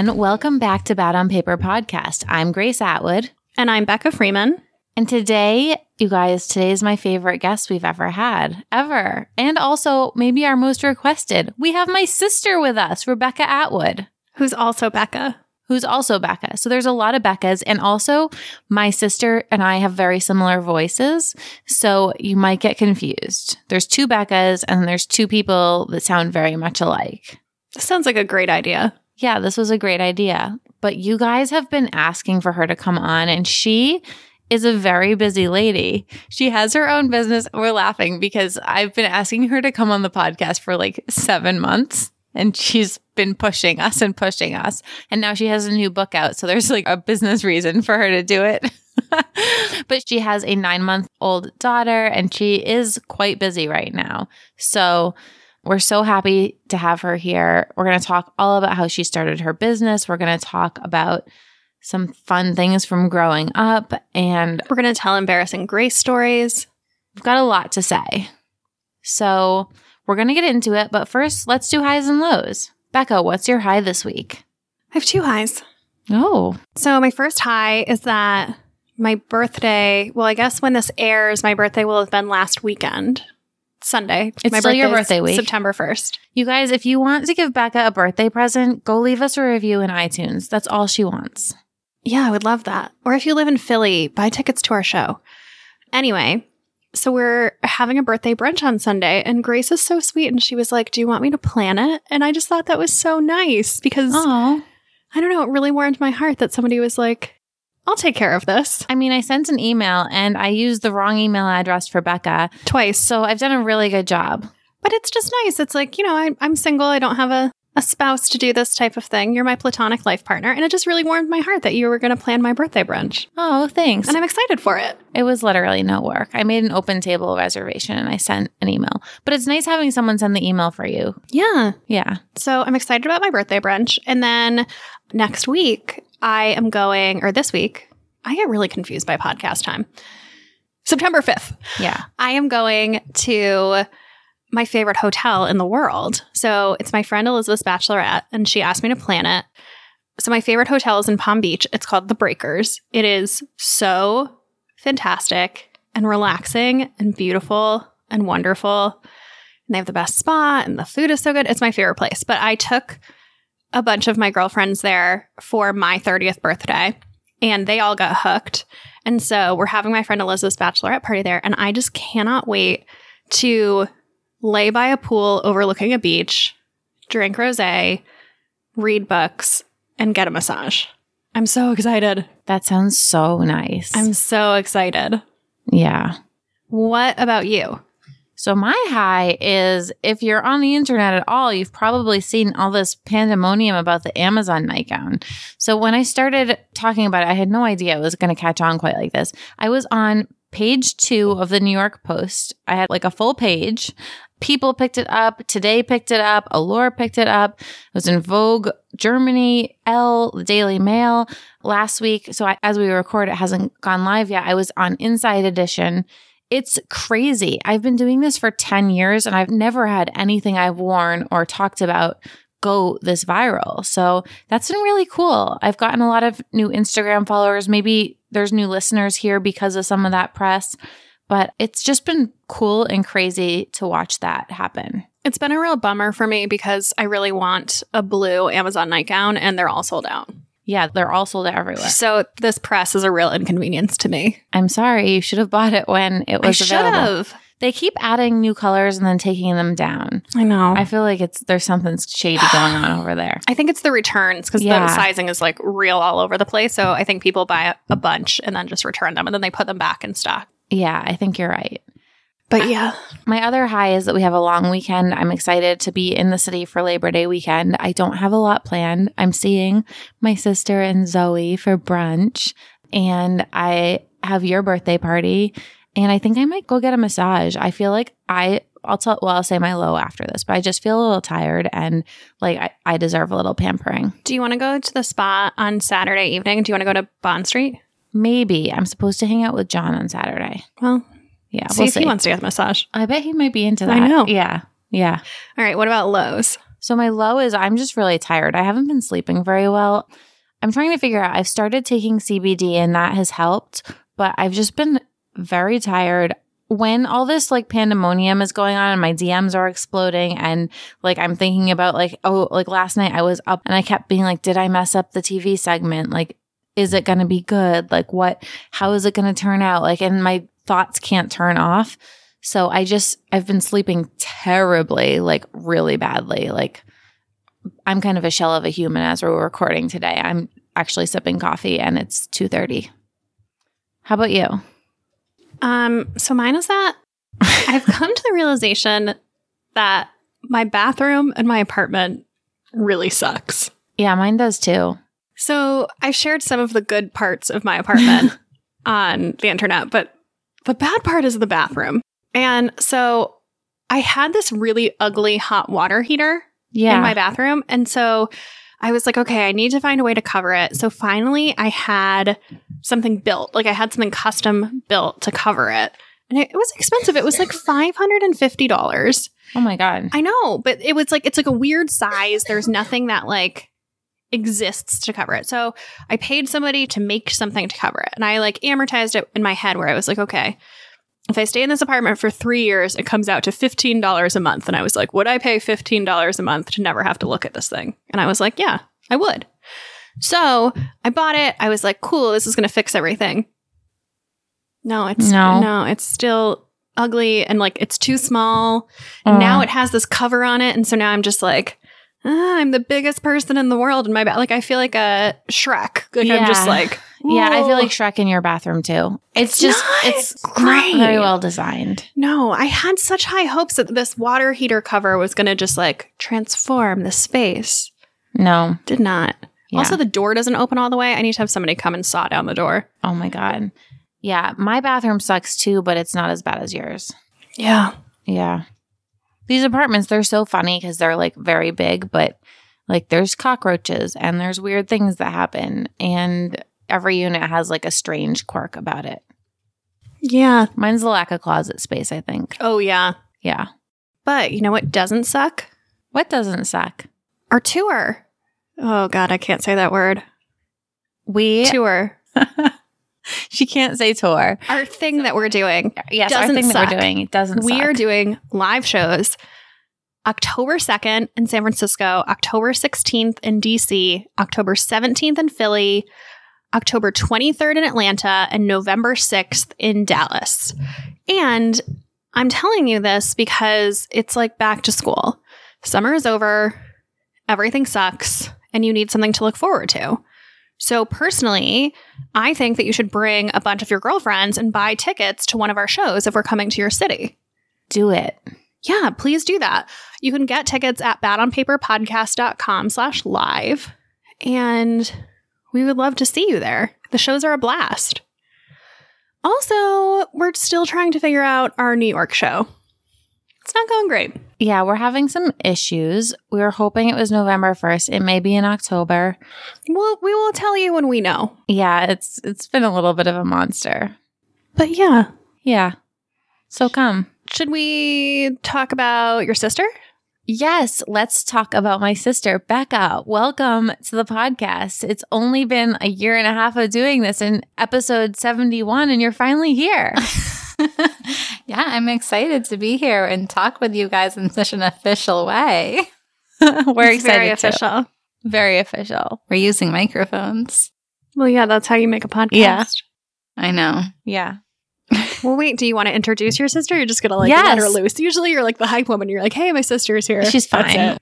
Everyone. Welcome back to Bad on Paper podcast. I'm Grace Atwood. And I'm Becca Freeman. And today, you guys, today is my favorite guest we've ever had, ever. And also, maybe our most requested. We have my sister with us, Rebecca Atwood, Who's also Becca. who's also Becca. So there's a lot of Beccas. And also, my sister and I have very similar voices. So you might get confused. There's two Beccas, and there's two people that sound very much alike. This sounds like a great idea. Yeah, this was a great idea. But you guys have been asking for her to come on, and she is a very busy lady. She has her own business. We're laughing because I've been asking her to come on the podcast for like seven months, and she's been pushing us and pushing us. And now she has a new book out. So there's like a business reason for her to do it. but she has a nine month old daughter, and she is quite busy right now. So, we're so happy to have her here. We're going to talk all about how she started her business. We're going to talk about some fun things from growing up, and We're going to tell embarrassing Grace stories. we've got a lot to say. So, we're going to get into it, but first, let's do highs and lows. Becca, what's your high this week? I have two highs. Oh, So, my first high is that my birthday, well, I guess when this airs, my birthday will have been last weekend, Sunday. It's my still your birthday week. September 1st. you guys, if you want to give Becca a birthday present, go leave us a review in iTunes. That's all she wants. Yeah, I would love that. Or if you live in Philly, buy tickets to our show. Anyway, so we're having a birthday brunch on Sunday, and Grace is so sweet. And she was like, Do you want me to plan it? And I just thought that was so nice because Oh, I don't know, it really warmed my heart that somebody was like, I'll take care of this I mean, I sent an email and I used the wrong email address for Becca. twice. So I've done a really good job. But it's just nice. It's like, you know, I, I'm single. I don't have a, a spouse to do this type of thing. You're my platonic life partner. And it just really warmed my heart that you were going to plan my birthday brunch. Oh, thanks. And I'm excited for it. it was literally no work. I made an open table reservation and I sent an email. But it's nice having someone send the email for you. Yeah. Yeah. So I'm excited about my birthday brunch. And then next week, I am going, or this week, I get really confused by podcast time. September 5th, Yeah. I am going to my favorite hotel in the world. So it's my friend Elizabeth's bachelorette, and she asked me to plan it. So my favorite hotel is in Palm Beach. It's called The Breakers. It is so fantastic and relaxing and beautiful and wonderful. And they have the best spot, and the food is so good. It's my favorite place. But I took a bunch of my girlfriends there for my 30th birthday, and they all got hooked. And so we're having my friend Elizabeth's bachelorette party there, and I just cannot wait to lay by a pool overlooking a beach, drink rosé, read books, and get a massage. I'm so excited. That sounds so nice. I'm so excited. yeah. What about you? So my high is if you're on the internet at all, you've probably seen all this pandemonium about the Amazon nightgown. So when I started talking about it, I had no idea it was going to catch on quite like this. I was on page two of the New York Post. I had like a full page. People picked it up. Today picked it up. Allure picked it up. It was in Vogue, Germany, Elle, the Daily Mail last week. So I, as we record, it hasn't gone live yet. I was on Inside Edition. It's crazy. I've been doing this for 10 years and I've never had anything I've worn or talked about go this viral. So that's been really cool. I've gotten a lot of new Instagram followers. Maybe there's new listeners here because of some of that press, but it's just been cool and crazy to watch that happen. It's been a real bummer for me because I really want a blue Amazon nightgown and they're all sold out. Yeah, they're all sold out everywhere. So this press is a real inconvenience to me. I'm sorry, you should have bought it when it I was should available. have. They keep adding new colors and then taking them down. I know. I feel like it's there's something shady going on over there. I think it's the returns because Yeah. the sizing is like real all over the place. So I think people buy a bunch and then just return them and then they put them back in stock. Yeah, I think you're right. But yeah, My other high is that we have a long weekend. I'm excited to be in the city for Labor Day weekend. I don't have a lot planned. I'm seeing my sister and Zoe for brunch, and I have your birthday party. And I think I might go get a massage. I feel like I, I'll tell, well, I'll say my low after this, but I just feel a little tired and like I, I deserve a little pampering. do you want to go to the spa on Saturday evening? Do you want to go to Bond Street? Maybe I'm supposed to hang out with John on Saturday. Well, Yeah, see we'll if see. he wants to get a massage. I bet he might be into that. I know. Yeah. Yeah. All right, what about lows? So my low is I'm just really tired. I haven't been sleeping very well. I'm trying to figure out I've started taking CBD and that has helped, but I've just been very tired. When all this like pandemonium is going on and my DMs are exploding and like I'm thinking about like oh like last night I was up and I kept being like did I mess up the TV segment? Like is it going to be good? Like what how is it going to turn out? Like and my thoughts can't turn off. So I just, I've been sleeping terribly, like really badly. Like I'm kind of a shell of a human as we're recording today. I'm actually sipping coffee and it's 2.30. How about you? Um, so mine is that I've come to the realization that my bathroom and my apartment really sucks. Yeah, mine does too. So I've shared some of the good parts of my apartment on the internet, but the bad part is the bathroom. And so I had this really ugly hot water heater Yeah. in my bathroom. And so I was like, okay, I need to find a way to cover it. So finally, I had something built. Like I had something custom built to cover it. And it, it was expensive. It was like $550. oh my God. I know, but it was like, it's like a weird size. There's nothing that like exists to cover it. So I paid somebody to make something to cover it. And I like amortized it in my head where I was like, okay, if I stay in this apartment for three years, it comes out to $15 a month. And I was like, would I pay $15 a month to never have to look at this thing? And I was like, yeah, I would. So I bought it. I was like, cool, this is going to fix everything. No, it's No. no, it's still ugly and like it's too small. And now it has this cover on it. And so now I'm just like, ah, I'm the biggest person in the world in my bath. Like I feel like a Shrek. Like I'm just Yeah. like, Yeah, I feel like Shrek in your bathroom too. It's, just, not it's not great. very well designed. No, I had such high hopes that this water heater cover was going to just like transform the space. No. Did not. Yeah. Also, the door doesn't open all the way. I need to have somebody come and saw down the door. oh my God. Yeah. My bathroom sucks too, but it's not as bad as yours. Yeah. Yeah. These apartments, they're so funny because they're like very big, but like there's cockroaches and there's weird things that happen. And every unit has like a strange quirk about it. Yeah. Mine's the lack of closet space, I think. Oh, yeah. Yeah. But you know what doesn't suck? What doesn't suck? Our tour. Oh, God, I can't say that word. We, Tour. she can't say tour. Our thing that we're doing. Yes, Doesn't our thing that we're doing, doesn't We suck. are doing live shows October 2nd in San Francisco, October 16th in DC, October 17th in Philly, October 23rd in Atlanta, and November 6th in Dallas. And I'm telling you this because it's like back to school. Summer is over, everything sucks, and you need something to look forward to. So, personally, I think that you should bring a bunch of your girlfriends and buy tickets to one of our shows if we're coming to your city. Do it. Yeah, please do that. You can get tickets at badonpaperpodcast.com slash live. And we would love to see you there. The shows are a blast. Also, we're still trying to figure out our New York show. It's not going great. Yeah, we're having some issues. We were hoping it was November 1st. It may be in October. Well, we will tell you when we know. Yeah, it's it's been a little bit of a monster. But yeah, Yeah. So come. should we talk about your sister? Yes, let's talk about my sister, Becca. Welcome to the podcast. It's only been a year and a half of doing this in episode 71, and you're finally here. yeah, I'm excited to be here and talk with you guys in such an official way. We're It's excited. very too. Very official. We're using microphones. Well, yeah, that's how you make a podcast. Yeah. I know. Yeah. Well, wait, do you want to introduce your sister? You're just going to like Yes. let her loose. Usually you're like the hype woman. You're like, hey, my sister's here. She's fine.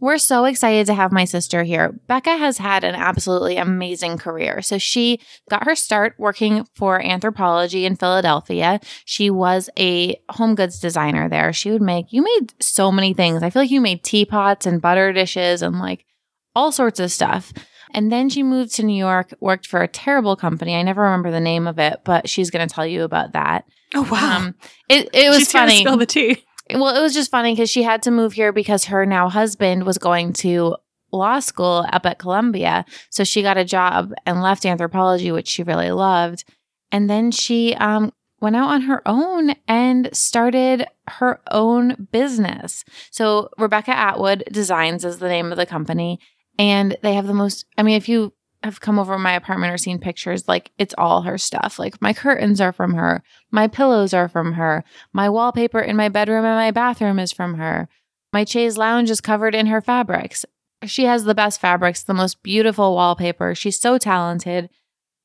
We're so excited to have my sister here. Becca has had an absolutely amazing career. So she got her start working for Anthropologie in Philadelphia. She was a home goods designer there. She would make, you made so many things. I feel like you made teapots and butter dishes and like all sorts of stuff. And then she moved to New York, worked for a terrible company. I never remember the name of it, but she's going to tell you about that. Oh, wow. Um, it, it was She's funny. Spill the tea. Well, it was just funny because she had to move here because her now husband was going to law school up at Columbia. So she got a job and left Anthropologie, which she really loved. And then she um, went out on her own and started her own business. So, Rebecca Atwood Designs is the name of the company. And they have the most, I mean, if you have come over my apartment or seen pictures, like it's all her stuff. Like my curtains are from her, my pillows are from her, my wallpaper in my bedroom and my bathroom is from her. My chaise lounge is covered in her fabrics. She has the best fabrics, the most beautiful wallpaper. She's so talented.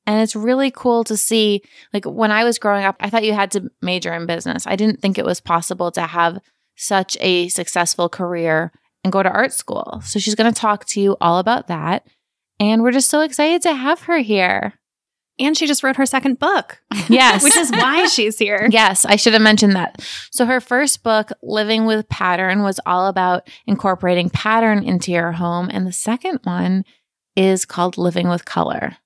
And it's really cool to see. Like when I was growing up, I thought you had to major in business. I didn't think it was possible to have such a successful career and go to art school. So she's going to talk to you all about that. And we're just so excited to have her here. And she just wrote her second book. Yes. Which is why she's here. Yes, I should have mentioned that. So her first book, Living with Pattern, was all about incorporating pattern into your home. And the second one is called Living with Color.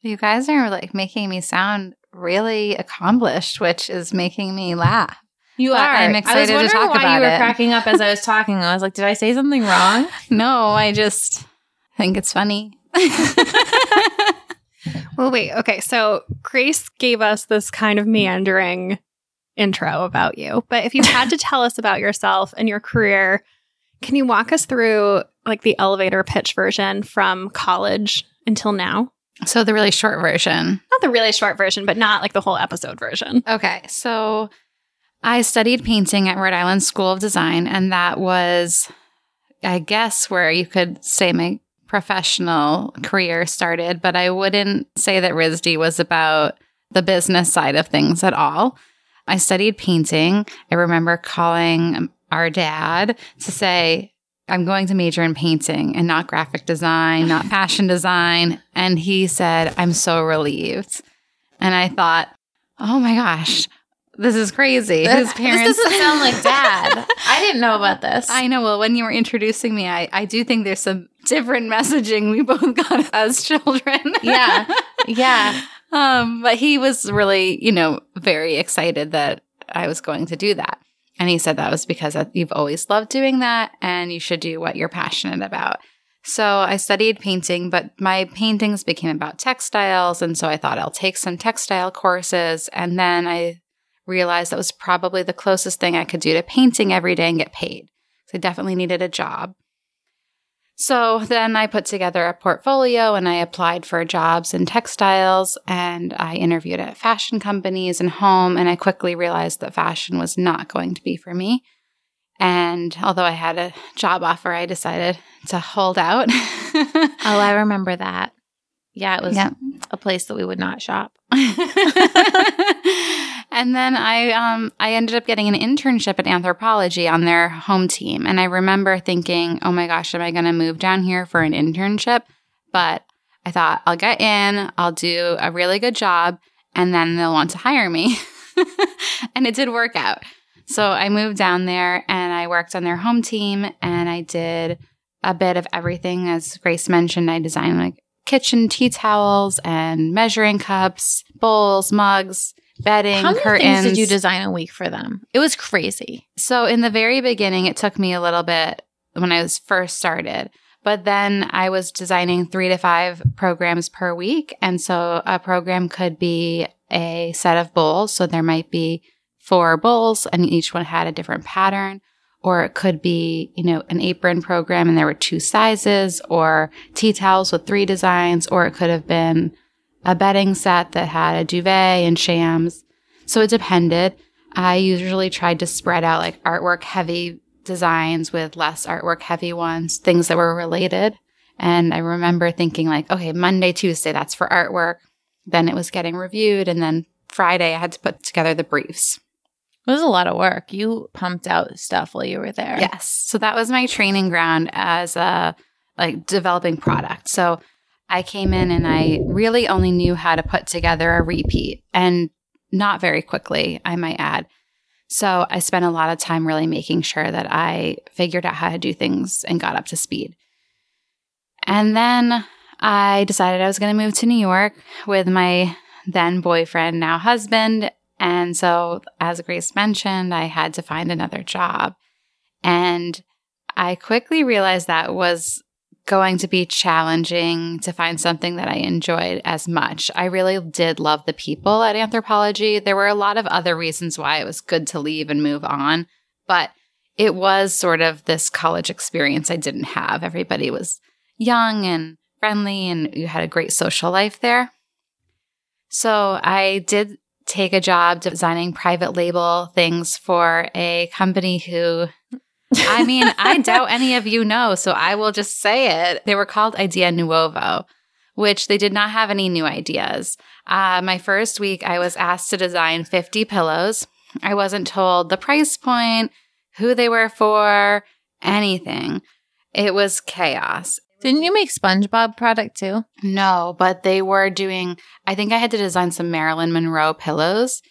You guys are like making me sound really accomplished, which is making me laugh. You But I'm excited I was to wondering talk why about you were it. cracking up as I was talking. I was like, did I say something wrong? No, I just think it's funny. Well, wait. Okay. So Grace gave us this kind of meandering intro about you. But if you had to tell us about yourself and your career, can you walk us through like the elevator pitch version from college until now? so the really short version. Not the really short version, but not like the whole episode version. Okay, so I studied painting at Rhode Island School of Design, and that was, I guess, where you could say my professional career started. But I wouldn't say that RISD was about the business side of things at all. I studied painting. I remember calling our dad to say, I'm going to major in painting and not graphic design, not fashion design. And he said, I'm so relieved. And I thought, oh my gosh, this is crazy. His parents. This doesn't sound like dad. I didn't know about this. I know. Well, when you were introducing me, I, I do think there's some different messaging we both got as children. yeah. Yeah. Um, but he was really, you know, very excited that I was going to do that. And he said that was because you've always loved doing that and you should do what you're passionate about. So I studied painting, but my paintings became about textiles. And so I thought I'll take some textile courses. And then I realized that was probably the closest thing I could do to painting every day and get paid. So I definitely needed a job. So then I put together a portfolio and I applied for jobs in textiles and I interviewed at fashion companies and home. And I quickly realized that fashion was not going to be for me. And although I had a job offer, I decided to hold out. Oh, I remember that. Yeah, it was Yeah. a place that we would not shop. and then I um I ended up getting an internship at Anthropologie on their home team. And I remember thinking, oh my gosh, am I gonna move down here for an internship? But I thought I'll get in, I'll do a really good job, and then they'll want to hire me. and it did work out. So I moved down there and I worked on their home team and I did a bit of everything. As Grace mentioned, I designed like kitchen tea towels and measuring cups, bowls, mugs, bedding, How many curtains. things did you design a week for them? It was crazy. So in the very beginning, it took me a little bit when I was first started. But then I was designing three to five programs per week. And so a program could be a set of bowls. So there might be four bowls and each one had a different pattern. Or it could be, you know, an apron program and there were two sizes or tea towels with three designs. Or it could have been a bedding set that had a duvet and shams. So it depended. I usually tried to spread out like artwork heavy designs with less artwork heavy ones, things that were related. And I remember thinking like, okay, Monday, Tuesday, that's for artwork. Then it was getting reviewed. And then Friday, I had to put together the briefs. It was a lot of work. You pumped out stuff while you were there. Yes. So that was my training ground as a like developing product. So I came in and I really only knew how to put together a repeat and not very quickly, I might add. So I spent a lot of time really making sure that I figured out how to do things and got up to speed. And then I decided I was going to move to New York with my then boyfriend, now husband. And so, as Grace mentioned, I had to find another job. And I quickly realized that was going to be challenging to find something that I enjoyed as much. I really did love the people at Anthropologie. There were a lot of other reasons why it was good to leave and move on, but it was sort of this college experience I didn't have. Everybody was young and friendly, and you had a great social life there. So I did take a job designing private label things for a company who I mean, I doubt any of you know, so I will just say it. They were called Idea Nuovo, which they did not have any new ideas. Uh, my first week, I was asked to design 50 pillows. I wasn't told the price point, who they were for, anything. It was chaos. Didn't you make SpongeBob product too? No, but they were doing, I think I had to design some Marilyn Monroe pillows.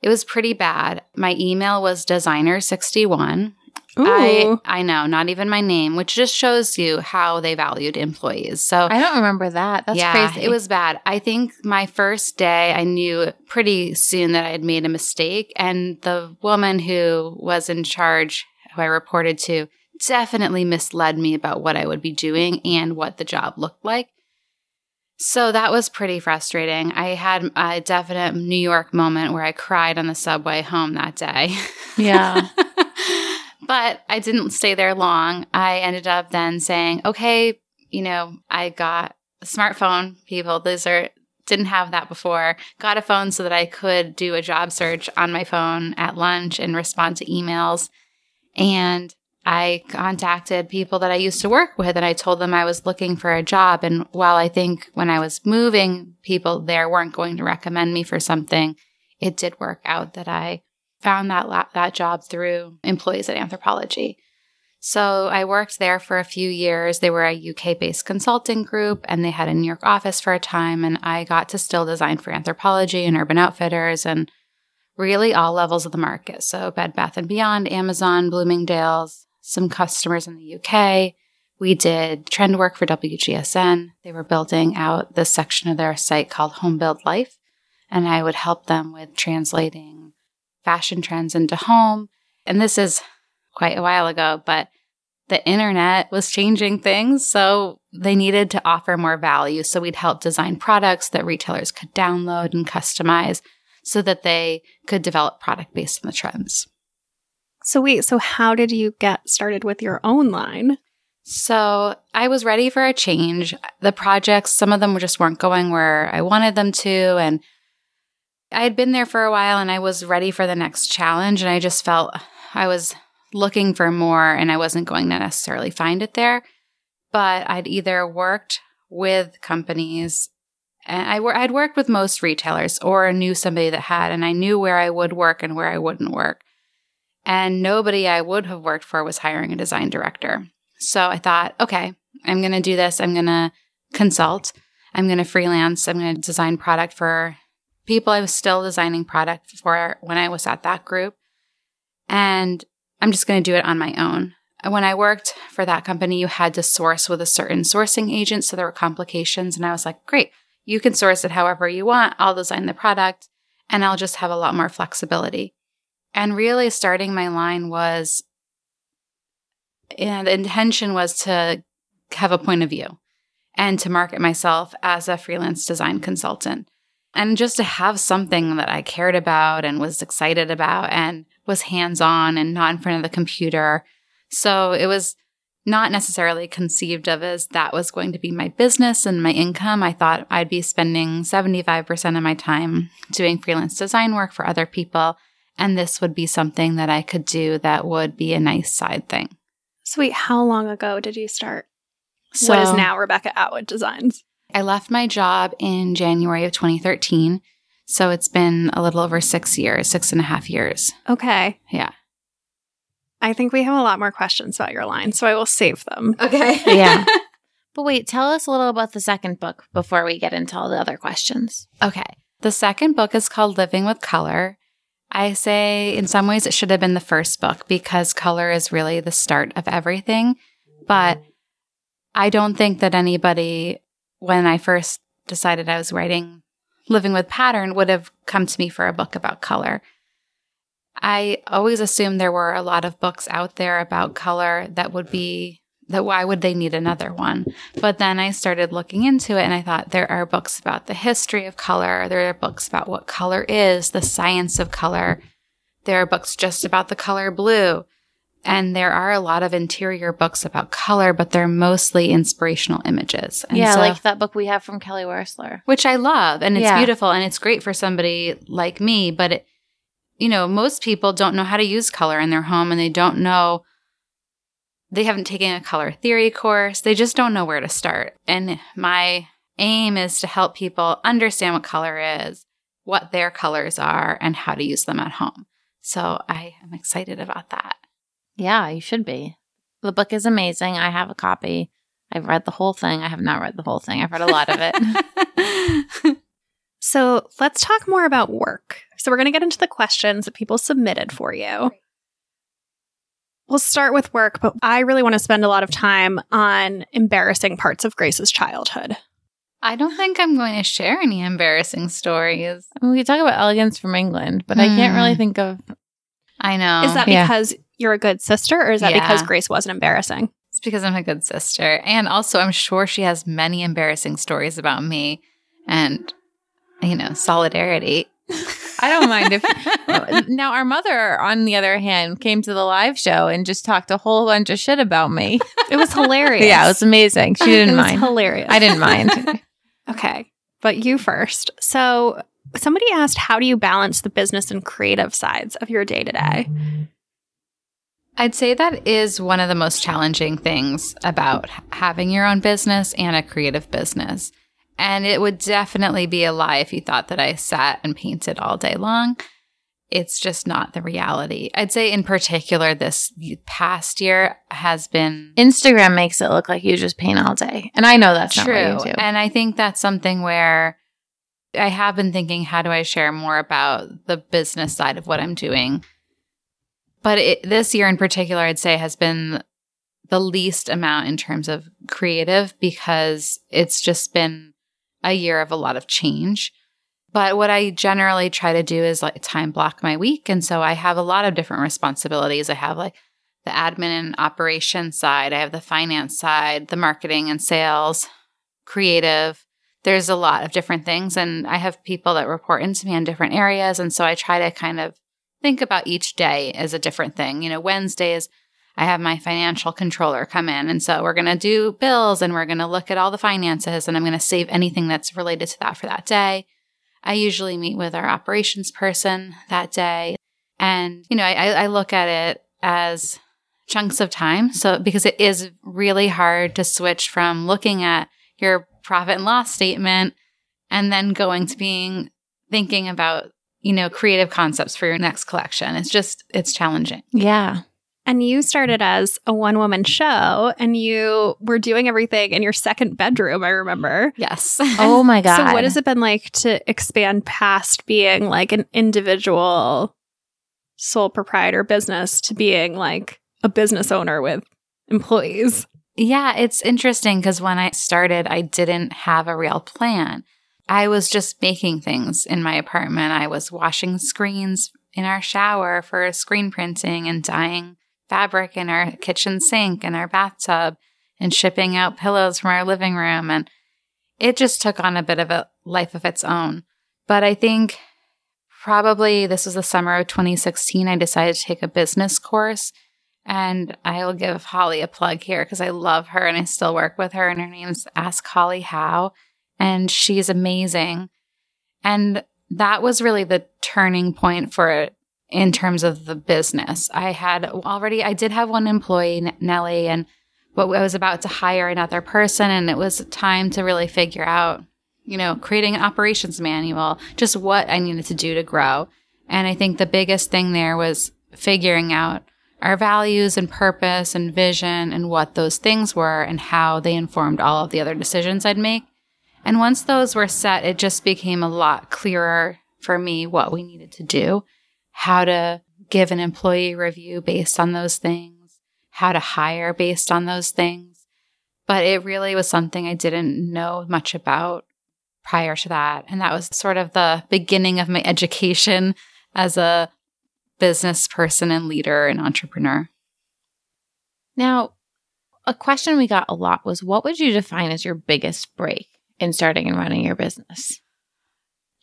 It was pretty bad. My email was designer61. I I know, not even my name, which just shows you how they valued employees. So I don't remember that. That's yeah, crazy. it was bad. I think my first day, I knew pretty soon that I had made a mistake, and the woman who was in charge, who I reported to, definitely misled me about what I would be doing and what the job looked like. So that was pretty frustrating. I had a definite New York moment where I cried on the subway home that day. Yeah. but I didn't stay there long. I ended up then saying, okay, you know, I got a smartphone, people. Those are, didn't have that before. Got a phone so that I could do a job search on my phone at lunch and respond to emails. And I contacted people that I used to work with and I told them I was looking for a job. And while I think when I was moving, people there weren't going to recommend me for something, it did work out that I found that la- that job through employees at Anthropologie. So I worked there for a few years. They were a UK based consulting group and they had a New York office for a time. And I got to still design for Anthropologie and Urban Outfitters and really all levels of the market. So Bed Bath and Beyond, Amazon, Bloomingdale's, some customers in the UK. We did trend work for WGSN. They were building out this section of their site called Home Build Life. And I would help them with translating fashion trends into home. And this is quite a while ago, but the internet was changing things. So they needed to offer more value. So we'd help design products that retailers could download and customize so that they could develop product based on the trends. So wait, so how did you get started with your own line? So I was ready for a change. The projects, some of them just weren't going where I wanted them to. And I had been there for a while and I was ready for the next challenge. And I just felt I was looking for more and I wasn't going to necessarily find it there. But I'd either worked with companies and I I'd worked with most retailers or knew somebody that had, and I knew where I would work and where I wouldn't work. And nobody I would have worked for was hiring a design director. So I thought, okay, I'm going to do this. I'm going to consult. I'm going to freelance. I'm going to design product for people I was still designing product for when I was at that group. And I'm just going to do it on my own. When I worked for that company, you had to source with a certain sourcing agent. So there were complications. And I was like, great, you can source it however you want. I'll design the product and I'll just have a lot more flexibility. And really, starting my line was, and the intention was to have a point of view and to market myself as a freelance design consultant. And just to have something that I cared about and was excited about and was hands on and not in front of the computer. So it was not necessarily conceived of as that was going to be my business and my income. I thought I'd be spending 75% of my time doing freelance design work for other people. And this would be something that I could do that would be a nice side thing. Sweet, how long ago did you start? So what is now Rebecca Atwood Designs? I left my job in January of 2013. So it's been a little over six years, six and a half years. Okay. Yeah. I think we have a lot more questions about your line, so I will save them. Okay. Yeah. But wait, tell us a little about the second book before we get into all the other questions. Okay. The second book is called Living with Color. I say in some ways it should have been the first book because color is really the start of everything. But I don't think that anybody, when I first decided I was writing Living with Pattern, would have come to me for a book about color. I always assumed there were a lot of books out there about color that would be that why would they need another one? But then I started looking into it and I thought there are books about the history of color. There are books about what color is, the science of color. There are books just about the color blue. And there are a lot of interior books about color, but they're mostly inspirational images. And yeah, so- like that book we have from Kelly Wearstler. which I love and it's Yeah. beautiful and it's great for somebody like me. But it, you know, most people don't know how to use color in their home and they don't know, they haven't taken a color theory course. They just don't know where to start. And my aim is to help people understand what color is, what their colors are, and how to use them at home. So I am excited about that. Yeah, you should be. The book is amazing. I have a copy. I've read the whole thing. I have not read the whole thing. I've read a lot of it. So let's talk more about work. So we're going to get into the questions that people submitted for you. We'll start with work, but I really want to spend a lot of time on embarrassing parts of Grace's childhood. I don't think I'm going to share any embarrassing stories. I mean, we could talk about elegance from England, but I can't really Hmm. think of. I know. is that yeah. because you're a good sister, or is that Yeah. because Grace wasn't embarrassing? It's because I'm a good sister. And also, I'm sure she has many embarrassing stories about me and, you know, solidarity. I don't mind if. now, our mother, on the other hand, came to the live show and just talked a whole bunch of shit about me. It was hilarious. yeah, it was amazing. She didn't was mind. hilarious. I didn't mind. Okay, but you first. So somebody asked, how do you balance the business and creative sides of your day to day? I'd say that is one of the most challenging things about having your own business and a creative business. And it would definitely be a lie if you thought that I sat and painted all day long. It's just not the reality. I'd say, in particular, this past year has been Instagram makes it look like you just paint all day. And I know that's true. not you do. And I think that's something where I have been thinking, how do I share more about the business side of what I'm doing? But it, this year in particular, I'd say has been the least amount in terms of creative because it's just been a year of a lot of change. But what I generally try to do is like time block my week. And so I have a lot of different responsibilities. I have like the admin and operations side, I have the finance side, the marketing and sales, creative. There's a lot of different things. And I have people that report into me in different areas. And so I try to kind of think about each day as a different thing. You know, Wednesdays, I have my financial controller come in. And so we're going to do bills and we're going to look at all the finances and I'm going to save anything that's related to that for that day. I usually meet with our operations person that day. And, you know, I, I look at it as chunks of time. So, because it is really hard to switch from looking at your profit and loss statement and then going to being thinking about, you know, creative concepts for your next collection. It's just, it's challenging. yeah. And you started as a one woman show and you were doing everything in your second bedroom, I remember. Yes. Oh my God. So, what has it been like to expand past being like an individual sole proprietor business to being like a business owner with employees? Yeah, it's interesting because when I started, I didn't have a real plan. I was just making things in my apartment. I was washing screens in our shower for screen printing and dyeing fabric in our kitchen sink and our bathtub and shipping out pillows from our living room. And it just took on a bit of a life of its own. But I think probably this was the summer of 2016, I decided to take a business course. And I will give Holly a plug here because I love her and I still work with her. And her name's Ask Holly Howe. And she's amazing. And that was really the turning point for it in terms of the business. I had already, I did have one employee, Nellie, and but I was about to hire another person. And it was time to really figure out, you know, creating an operations manual, just what I needed to do to grow. And I think the biggest thing there was figuring out our values and purpose and vision and what those things were and how they informed all of the other decisions I'd make. And once those were set, it just became a lot clearer for me what we needed to do, how to give an employee review based on those things, how to hire based on those things. But it really was something I didn't know much about prior to that. And that was sort of the beginning of my education as a business person and leader and entrepreneur. Now, a question we got a lot was what would you define as your biggest break in starting and running your business?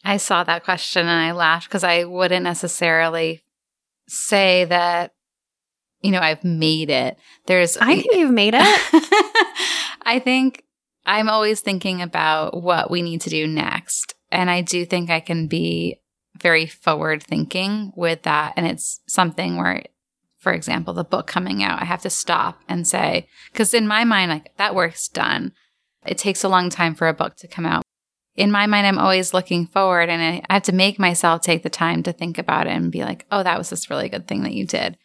I saw that question and I laughed because I wouldn't necessarily say that, you know, I've made it. There's, I think you've made it. I think I'm always thinking about what we need to do next. And I do think I can be very forward thinking with that. And it's something where, for example, the book coming out, I have to stop and say, because in my mind, like that work's done. It takes a long time for a book to come out. In my mind, I'm always looking forward and I have to make myself take the time to think about it and be like, oh, that was this really good thing that you did.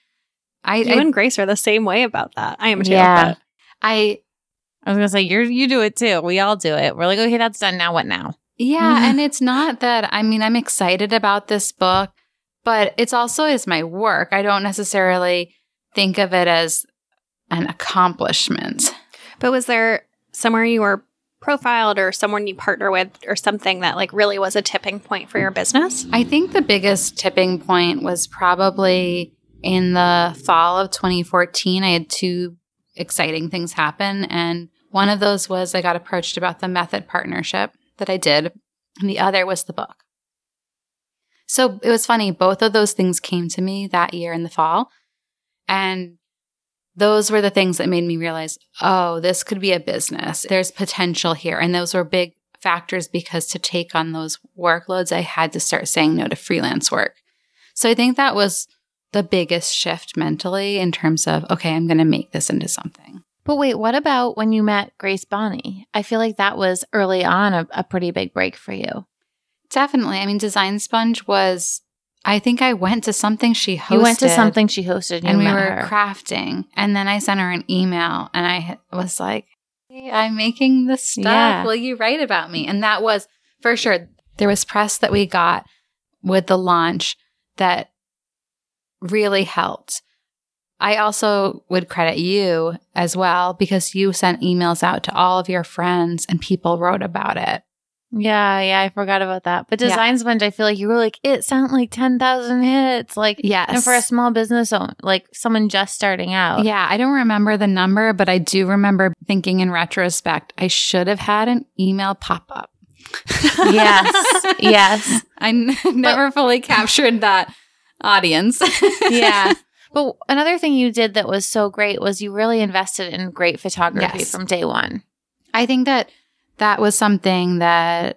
I, you I, and Grace are the same way about that. I am too. Yeah. but- I, I was gonna say you're you do it too. We all do it. We're like, okay, that's done. Now what now? Yeah, mm-hmm. and it's not that I mean I'm excited about this book, but it's also is my work. I don't necessarily think of it as an accomplishment. But was there somewhere you were profiled or someone you partner with or something that like really was a tipping point for your business? I think the biggest tipping point was probably in the fall of 2014. I had two exciting things happen and one of those was I got approached about the method partnership that I did, and the other was the book. So it was funny, both of those things came to me that year in the fall. And those were the things that made me realize, oh, this could be a business. There's potential here. And those were big factors because to take on those workloads, I had to start saying no to freelance work. So I think that was the biggest shift mentally in terms of, okay, I'm going to make this into something. But wait, what about when you met Grace Bonney? I feel like that was early on a, a pretty big break for you. Definitely. I mean, Design Sponge was, I think I went to something she hosted. You went to something she hosted and, and we were her. crafting. And then I sent her an email and I was like, hey, I'm making this stuff. Yeah. Will you write about me? And that was for sure. There was press that we got with the launch that really helped. I also would credit you as well because you sent emails out to all of your friends and people wrote about it. Yeah, yeah, I forgot about that. But Yeah. Design Sponge, I feel like you were like, it sounded like 10,000 hits. Like, Yes. and for a small business owner, like someone just starting out. Yeah, I don't remember the number, but I do remember thinking in retrospect, I should have had an email pop up. Yes. yes. I n- never fully captured that audience. yeah. But another thing you did that was so great was you really invested in great photography Yes. from day one. I think that that was something that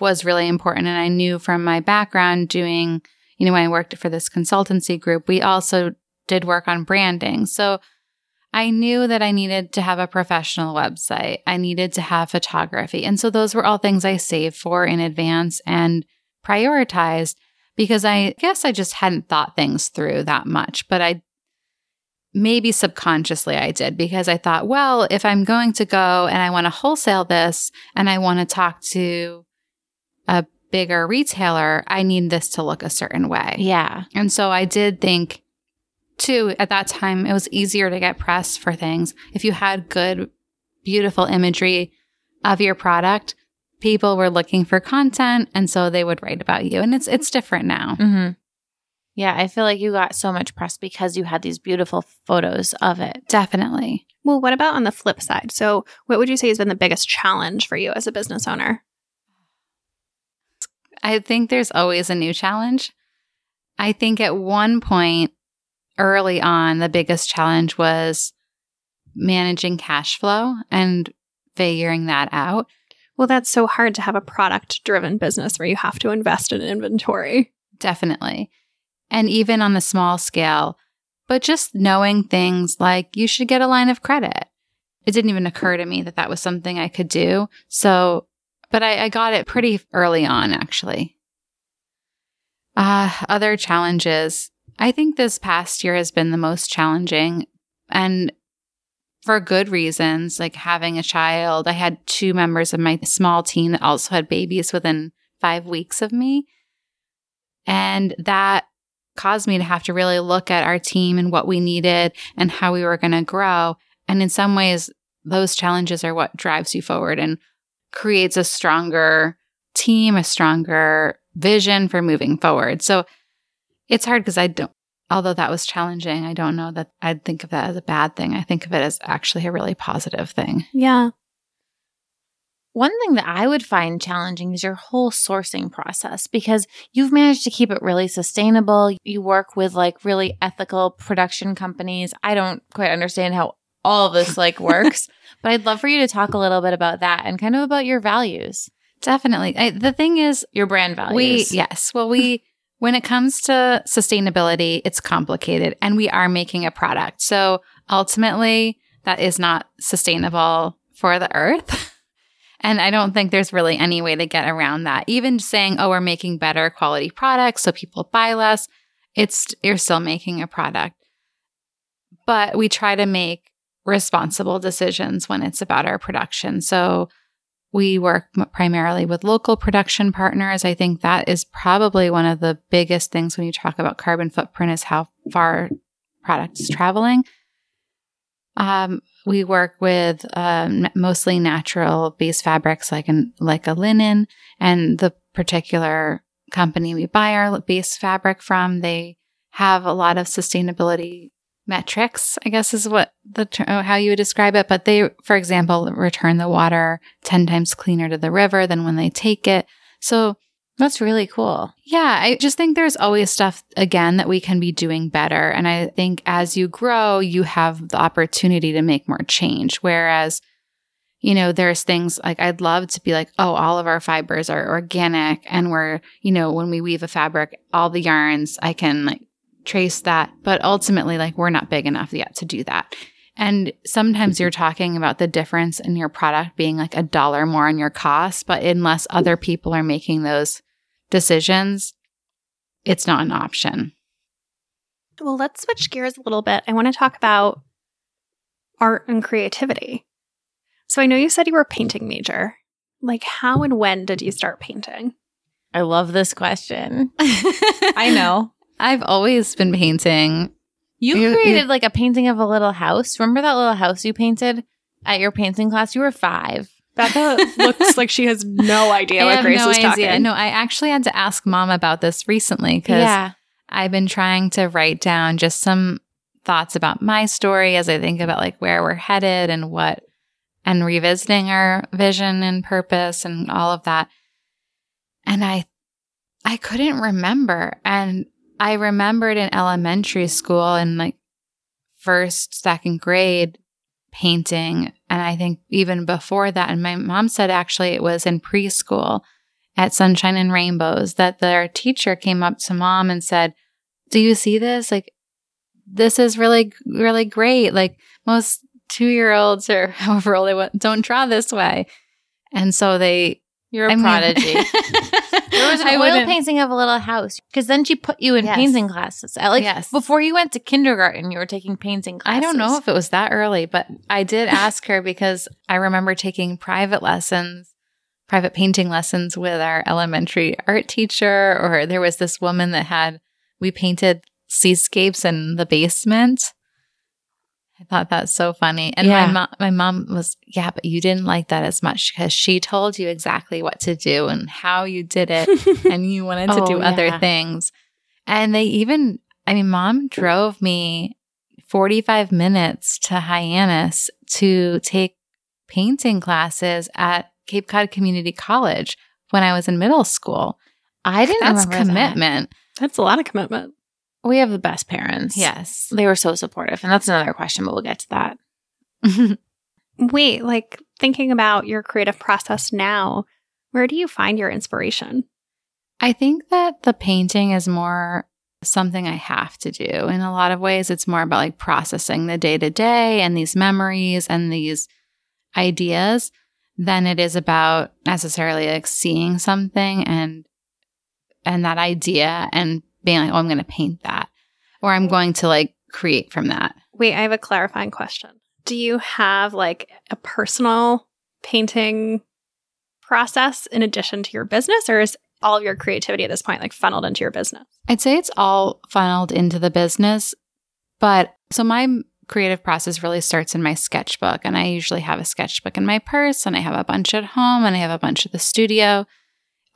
was really important. And I knew from my background doing, you know, when I worked for this consultancy group, we also did work on branding. So I knew that I needed to have a professional website. I needed to have photography. And so those were all things I saved for in advance and prioritized because I guess I just hadn't thought things through that much. But I maybe subconsciously I did because I thought, well, if I'm going to go and I want to wholesale this and I want to talk to a bigger retailer, I need this to look a certain way. Yeah. And so I did think, too, at that time, it was easier to get press for things. If you had good, beautiful imagery of your product, people were looking for content. And so they would write about you. And it's, it's different now. hmm Yeah. I feel like you got so much press because you had these beautiful photos of it. Definitely. Well, what about on the flip side? So, what would you say has been the biggest challenge for you as a business owner? I think there's always a new challenge. I think at one point early on, the biggest challenge was managing cash flow and figuring that out. Well, that's so hard to have a product driven business where you have to invest in inventory. Definitely. And even on a small scale, but just knowing things like you should get a line of credit. It didn't even occur to me that that was something I could do. So, but I, I got it pretty early on, actually. Uh, other challenges. I think this past year has been the most challenging and for good reasons, like having a child. I had two members of my small team that also had babies within five weeks of me. And that caused me to have to really look at our team and what we needed and how we were going to grow. And in some ways, those challenges are what drives you forward and creates a stronger team, a stronger vision for moving forward. So it's hard because I don't, although that was challenging, I don't know that I'd think of that as a bad thing. I think of it as actually a really positive thing. Yeah. One thing that I would find challenging is your whole sourcing process because you've managed to keep it really sustainable. You work with like really ethical production companies. I don't quite understand how all this like works, but I'd love for you to talk a little bit about that and kind of about your values, Definitely. I, the thing is, your brand we, values. yes, well, we, when it comes to sustainability, it's complicated and we are making a product. So ultimately, that is not sustainable for the earth. And I don't think there's really any way to get around that. Even saying, oh, we're making better quality products so people buy less, it's you're still making a product. But we try to make responsible decisions when it's about our production. So we work primarily with local production partners. I think that is probably one of the biggest things when you talk about carbon footprint is how far product is traveling. Um, we work with um, mostly natural based fabrics like an like a linen, and the particular company we buy our base fabric from, they have a lot of sustainability metrics. I guess is what the uh, how you would describe it. But they, for example, return the water ten times cleaner to the river than when they take it. So That's really cool. yeah, I just think there's always stuff, again, that we can be doing better. And I think as you grow, you have the opportunity to make more change. Whereas, you know, there's things like I'd love to be like, oh, all of our fibers are organic. And we're, you know, when we weave a fabric, all the yarns, I can like trace that. But ultimately, like, we're not big enough yet to do that. And sometimes you're talking about the difference in your product being like a dollar more on your cost, but unless other people are making those decisions, it's not an option. Well, let's switch gears a little bit. I want to talk about art and creativity. So I know you said you were a painting major. Like, how and when did you start painting? I love this question. I know. I've always been painting. You You- created like a painting of a little house. Remember that little house you painted at your painting class? You were five. Becca looks like she has no idea I what Grace no was idea. talking. No, I actually had to ask mom about this recently because I've been trying to write down just some thoughts about my story as I think about like where we're headed and what and revisiting our vision and purpose and all of that. And I I couldn't remember. And I remembered in elementary school in like first, second grade painting. And I think even before that, and my mom said actually it was in preschool at Sunshine and Rainbows that their teacher came up to mom and said, Do you see this? Like, this is really, really great. Like, most two year olds or however old they were don't draw this way. And so they, You're a I mean- prodigy. There was an I oil wouldn't- painting of a little house because then she put you in Yes. painting classes. Uh, Like Yes. before you went to kindergarten, you were taking painting classes. I don't know if it was that early, but I did ask her because I remember taking private lessons, private painting lessons with our elementary art teacher, or there was this woman that had, we painted seascapes in the basement. I thought that's so funny. And Yeah. my mom, my mom was, yeah, but you didn't like that as much because she told you exactly what to do and how you did it and you wanted to Oh, do other yeah. things. And they even, I mean, mom drove me 45 minutes to Hyannis to take painting classes at Cape Cod Community College when I was in middle school. I didn't That's remember that. commitment. That's a lot of commitment. We have the best parents. Yes. They were so supportive. And that's another question, but we'll get to that. Wait, like thinking about your creative process now, where do you find your inspiration? I think that the painting is more something I have to do. In a lot of ways, it's more about like processing the day to day and these memories and these ideas than it is about necessarily like seeing something and and that idea and being like, oh, I'm going to paint that or I'm going to like create from that. Wait, I have a clarifying question. Do you have like a personal painting process in addition to your business, or is all of your creativity at this point like funneled into your business? I'd say it's all funneled into the business. But so my creative process really starts in my sketchbook. And I usually have a sketchbook in my purse, and I have a bunch at home, and I have a bunch at the studio.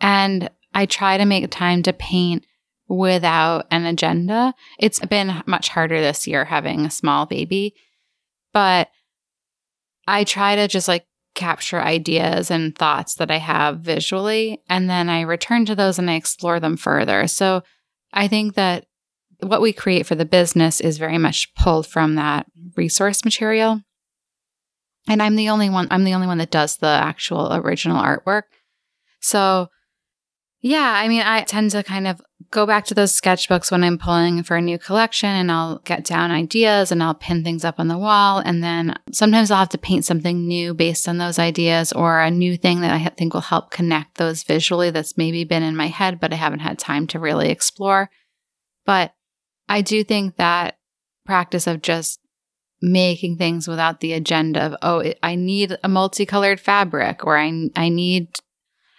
And I try to make time to paint without an agenda. It's been much harder this year having a small baby, but I try to just like capture ideas and thoughts that I have visually, and then I return to those and I explore them further. So I think that what we create for the business is very much pulled from that resource material. And I'm the only one I'm the only one that does the actual original artwork. So yeah, I mean, I tend to kind of go back to those sketchbooks when I'm pulling for a new collection and I'll get down ideas and I'll pin things up on the wall. And then sometimes I'll have to paint something new based on those ideas or a new thing that I think will help connect those visually that's maybe been in my head, but I haven't had time to really explore. But I do think that practice of just making things without the agenda of, oh, I need a multicolored fabric or I, I need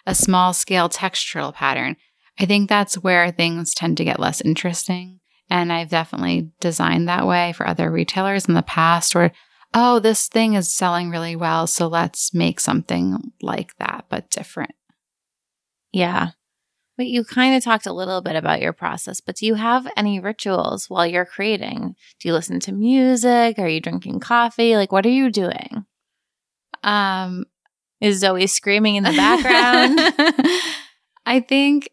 a small scale textural pattern. I think that's where things tend to get less interesting. And I've definitely designed that way for other retailers in the past where, oh, this thing is selling really well. So let's make something like that, but different. Yeah. But you kind of talked a little bit about your process, but do you have any rituals while you're creating? Do you listen to music? Are you drinking coffee? Like, what are you doing? Um, Is Zoe screaming in the background? I think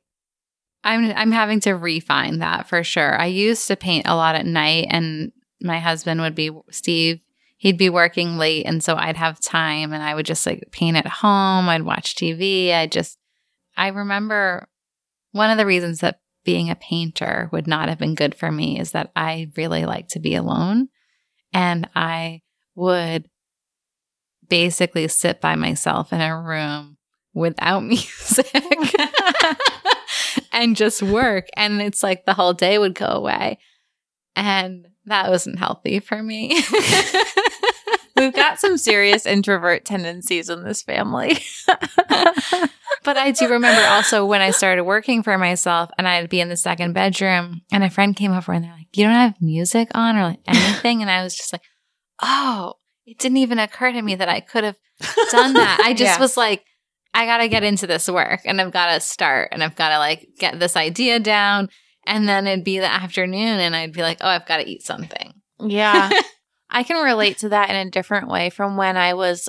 I'm I'm having to refine that for sure. I used to paint a lot at night and my husband would be Steve, he'd be working late and so I'd have time and I would just like paint at home, I'd watch TV. I just I remember one of the reasons that being a painter would not have been good for me is that I really like to be alone and I would basically sit by myself in a room without music and just work. And it's like the whole day would go away. And that wasn't healthy for me. We've got some serious introvert tendencies in this family. but I do remember also when I started working for myself and I'd be in the second bedroom and a friend came over and they're like, You don't have music on or like anything? And I was just like, Oh, it didn't even occur to me that I could have done that. I just Yeah. was like, I got to get into this work and I've got to start and I've got to like get this idea down. And then it'd be the afternoon and I'd be like, oh, I've got to eat something. yeah. I can relate to that in a different way from when I was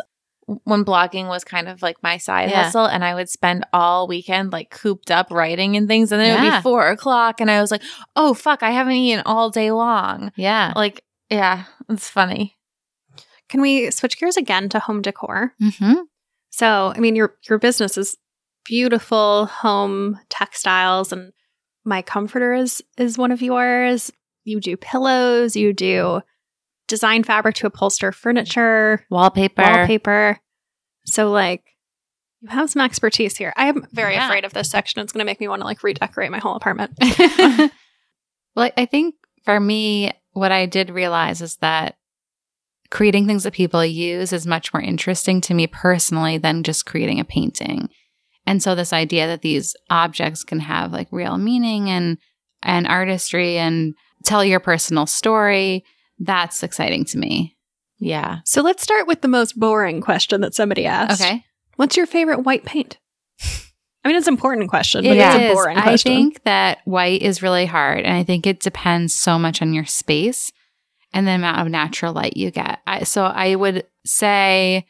when blogging was kind of like my side Yeah. hustle and I would spend all weekend like cooped up writing and things and then it would be four o'clock and I was like, oh fuck, I haven't eaten all day long. Yeah. Like, yeah, it's funny. Can we switch gears again to home decor? Mm-hmm. So, I mean, your your business is beautiful home textiles, and my comforter is is one of yours. You do pillows. You do design fabric to upholster furniture, Wallpaper. wallpaper. So, like, you have some expertise here. I am very Yeah. afraid of this section. It's going to make me want to like redecorate my whole apartment. well, I- I think for me, what I did realize is that creating things that people use is much more interesting to me personally than just creating a painting. And so this idea that these objects can have like real meaning and and artistry and tell your personal story, that's exciting to me. Yeah. So let's start with the most boring question that somebody asked. Okay. What's your favorite white paint? I mean, it's an important question, It but it's a boring question. I think that white is really hard, and I think it depends so much on your space and the amount of natural light you get. I, so I would say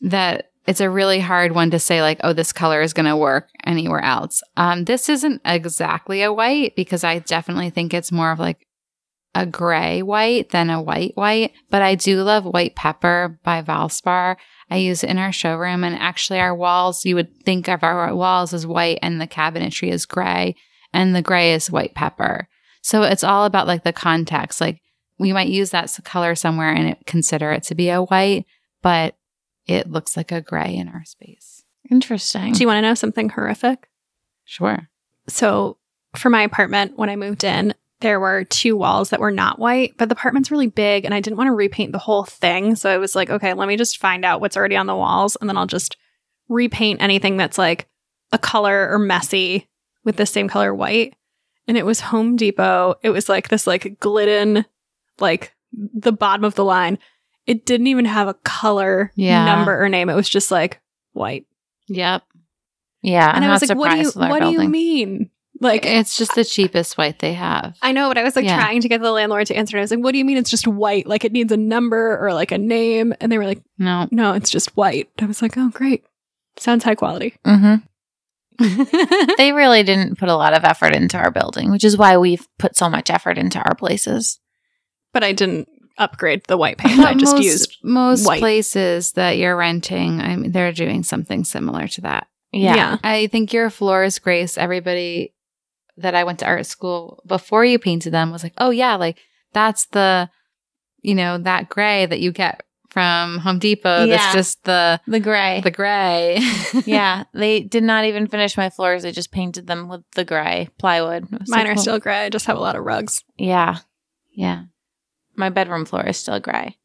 that it's a really hard one to say like, oh, this color is going to work anywhere else. Um, this isn't exactly a white because I definitely think it's more of like a gray white than a white white. But I do love white pepper by Valspar. I use it in our showroom, and actually, our walls, you would think of our walls as white, and the cabinetry is gray, and the gray is white pepper. So it's all about like the context. Like we might use that color somewhere and it, consider it to be a white, but it looks like a gray in our space. Interesting. Do you want to know something horrific? Sure. So, for my apartment, when I moved in, there were two walls that were not white, but the apartment's really big and I didn't want to repaint the whole thing. So, I was like, okay, let me just find out what's already on the walls and then I'll just repaint anything that's like a color or messy with the same color white. And it was Home Depot. It was like this like Glidden, like the bottom of the line. It didn't even have a color Yeah. number or name. It was just like white. Yep. yeah. and I'm I was like, "What do you surprised with our what do you mean? Like It's just the cheapest white they have. I know, but I was like Yeah. trying to get the landlord to answer. And I was like, "What do you mean it's just white? Like it needs a number or like a name?" And they were like, No. "No, it's just white." I was like, "Oh, great. Sounds high quality." Mm-hmm. They really didn't put a lot of effort into our building, which is why we've put so much effort into our places. But I didn't upgrade the white paint. I just most, used most white. places that you're renting. I mean, they're doing something similar to that. Yeah. Yeah. I think your floors, Grace. Everybody that I went to art school before you painted them was like, oh yeah, like that's the, you know, that gray that you get from Home Depot. Yeah. That's just the The gray. the gray. yeah. They did not even finish my floors. They just painted them with the gray plywood. It was so mine are cool. still gray. I just have a lot of rugs. Yeah. yeah. My bedroom floor is still gray.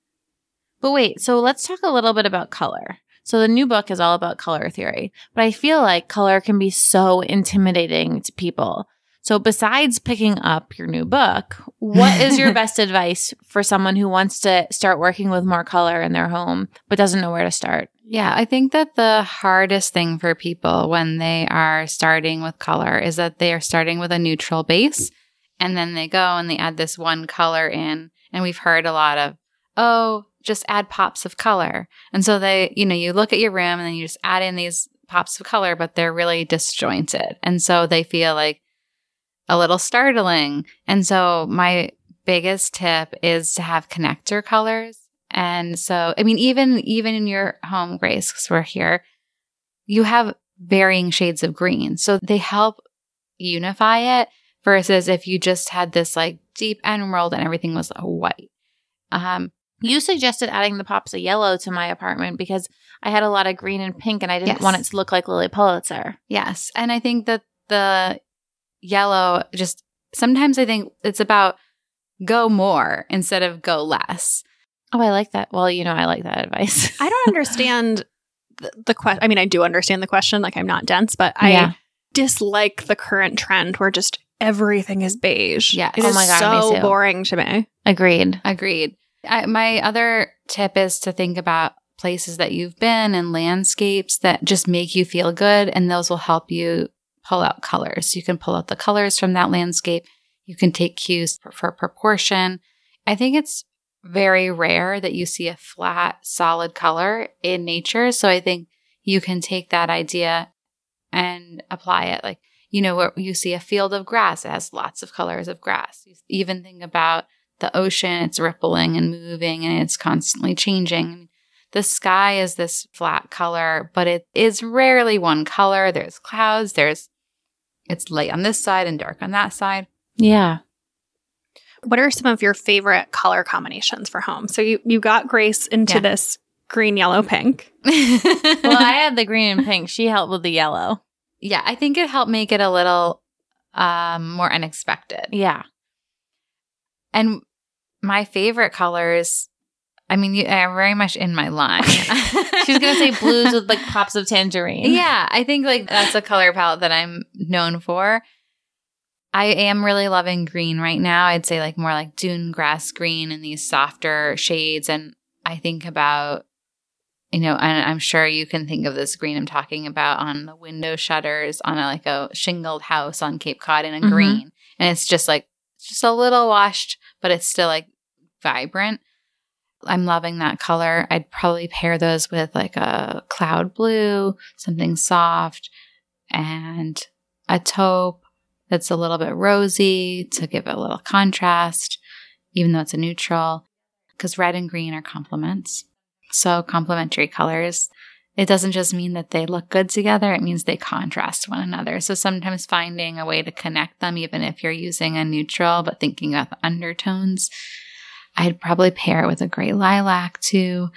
But wait, so let's talk a little bit about color. So the new book is all about color theory, but I feel like color can be so intimidating to people. So besides picking up your new book, what is your best advice for someone who wants to start working with more color in their home but doesn't know where to start? Yeah, I think that the hardest thing for people when they are starting with color is that they are starting with a neutral base and then they go and they add this one color in. And we've heard a lot of, oh, just add pops of color. And so they, you know, you look at your room and then you just add in these pops of color, but they're really disjointed. And so they feel like a little startling. And so my biggest tip is to have connector colors. And so, I mean, even even in your home, Grace, because we're here, you have varying shades of green. So they help unify it versus if you just had this like deep emerald and everything was white. Um, You suggested adding the pops of yellow to my apartment because I had a lot of green and pink and I didn't Yes. want it to look like Lilly Pulitzer. yes. And I think that the yellow just sometimes I think it's about go more instead of go less. Oh, I like that. Well, you know, I like that advice. I don't understand the, the question. I mean, I do understand the question. Like, I'm not dense, but Yeah. I dislike the current trend where just everything is beige. Yes. It Oh is my God, so boring to me. Agreed. Agreed. I, my other tip is to think about places that you've been and landscapes that just make you feel good, and those will help you pull out colors. You can pull out the colors from that landscape. You can take cues for, for proportion. I think it's very rare that you see a flat, solid color in nature. So I think you can take that idea and apply it. Like, you know, you see a field of grass, it has lots of colors of grass. You even think about the ocean, it's rippling and moving and it's constantly changing. The sky is this flat color, but it is rarely one color. There's clouds, there's it's light on this side and dark on that side. Yeah. What are some of your favorite color combinations for home? So you you got Grace into Yeah. this green, yellow, pink. Well, I had the green and pink. She helped with the yellow. yeah, I think it helped make it a little um, more unexpected. Yeah. And my favorite colors, I mean, you are very much in my line. She's going to say blues with like pops of tangerine. Yeah, I think like that's a color palette that I'm known for. I am really loving green right now. I'd say like more like dune grass green and these softer shades. And I think about, you know, and I'm sure you can think of this green I'm talking about on the window shutters on a, like a shingled house on Cape Cod in a Mhm. green. And it's just like, it's just a little washed, but it's still like vibrant. I'm loving that color. I'd probably pair those with like a cloud blue, something soft, and a taupe that's a little bit rosy to give it a little contrast, even though it's a neutral, because red and green are complements. So, complementary colors. It doesn't just mean that they look good together, it means they contrast one another. So, sometimes finding a way to connect them, even if you're using a neutral, but thinking the undertones, I'd probably pair it with a gray lilac too.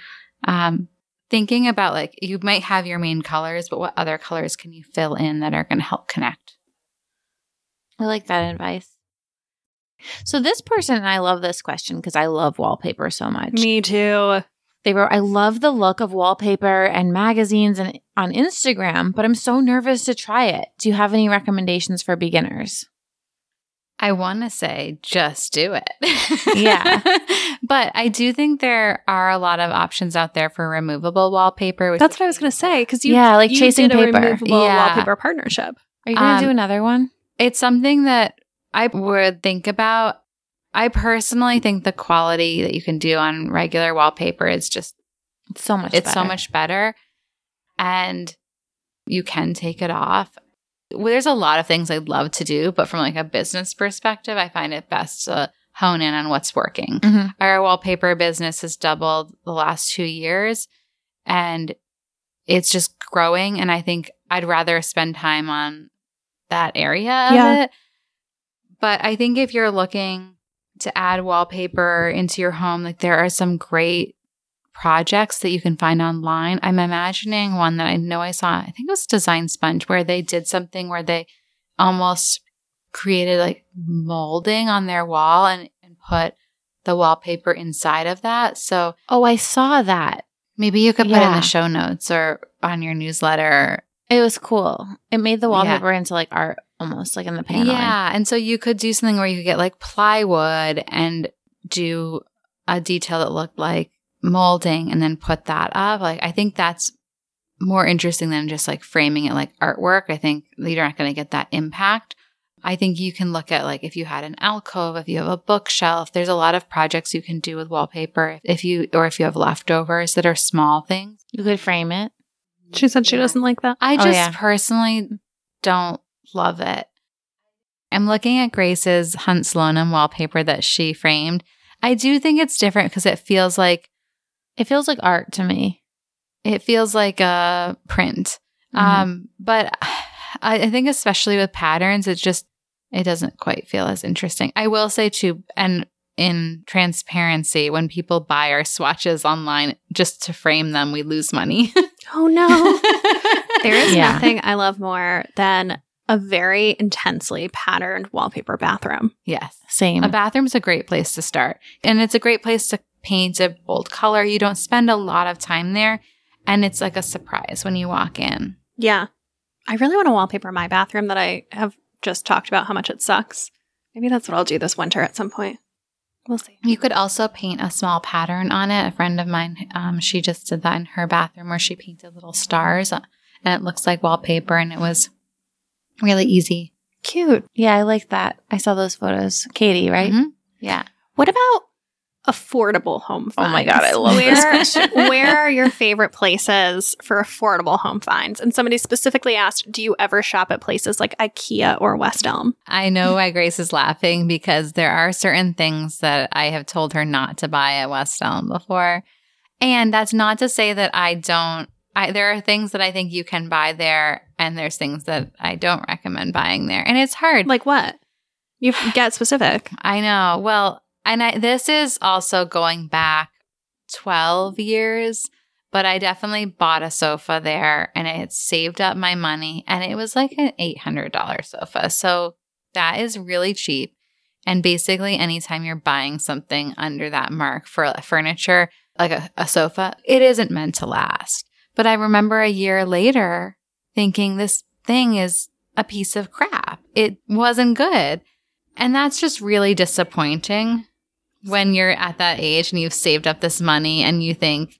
Um, thinking about like you might have your main colors, but what other colors can you fill in that are going to help connect? I like that advice. So this person, and I love this question because I love wallpaper so much. Me too. They wrote, I love the look of wallpaper and magazines and on Instagram, but I'm so nervous to try it. Do you have any recommendations for beginners? I want to say just do it. Yeah. but I do think there are a lot of options out there for removable wallpaper. which That's what I was going to say because you Yeah, like you chasing paper. removable Yeah. wallpaper partnership. Are you going to Um, do another one? It's something that I would think about. I personally think the quality that you can do on regular wallpaper is just It's so much. it's so much better and you can take it off well, there's a lot of things i'd love to do but from like a business perspective i find it best to hone in on what's working Mhm. our wallpaper business has doubled the last two years and it's just growing and i think i'd rather spend time on that area of Yeah. it but i think if you're looking to add wallpaper into your home like there are some great projects that you can find online i'm imagining one that i know i saw i think it was design sponge where they did something where they almost created like molding on their wall and, and put the wallpaper inside of that so Oh, I saw that. Maybe you could put it in the show notes or on your newsletter. It was cool. It made the Yeah. wallpaper into like art, almost like in the paneling. Yeah. And so you could do something where you could get like plywood and do a detail that looked like molding and then put that up. Like, I think that's more interesting than just like framing it like artwork. I think you're not going to get that impact. I think you can look at like if you had an alcove, if you have a bookshelf, there's a lot of projects you can do with wallpaper. If you, or if you have leftovers that are small things. You could frame it. She said she Yeah. doesn't like that. I Oh, just yeah. personally don't love it. I'm looking at Grace's Hunt Slonim wallpaper that she framed. I do think it's different because it feels like It feels like art to me. it feels like a print. Mhm. Um, but I, I think especially with patterns, it just it doesn't quite feel as interesting. I will say too, and in transparency, when people buy our swatches online just to frame them, we lose money. Oh no. there is Yeah. nothing I love more than a very intensely patterned wallpaper bathroom. yes. Same. A bathroom's a great place to start. And it's a great place to paint a bold color. You don't spend a lot of time there. And it's like a surprise when you walk in. Yeah. I really want to wallpaper my bathroom that I have just talked about how much it sucks. Maybe that's what I'll do this winter at some point. We'll see. You could also paint a small pattern on it. A friend of mine, um, she just did that in her bathroom where she painted little stars uh, and it looks like wallpaper and it was really easy. Cute. yeah, I like that. I saw those photos. Katie, right? Mhm. Yeah. What about affordable home finds? Oh my God, I love where, this question. where are your favorite places for affordable home finds? And somebody specifically asked, do you ever shop at places like IKEA or West Elm? I know why Grace is laughing because there are certain things that I have told her not to buy at West Elm before. And that's not to say that I don't. I, there are things that I think you can buy there, and there's things that I don't recommend buying there. And it's hard. Like what? You get specific. I know. Well, and I, this is also going back 12 years, but I definitely bought a sofa there and it had saved up my money and it was like an $800 sofa. So that is really cheap. And basically, anytime you're buying something under that mark for furniture, like a, a sofa, it isn't meant to last. But I remember a year later thinking this thing is a piece of crap. It wasn't good. And that's just really disappointing when you're at that age and you've saved up this money and you think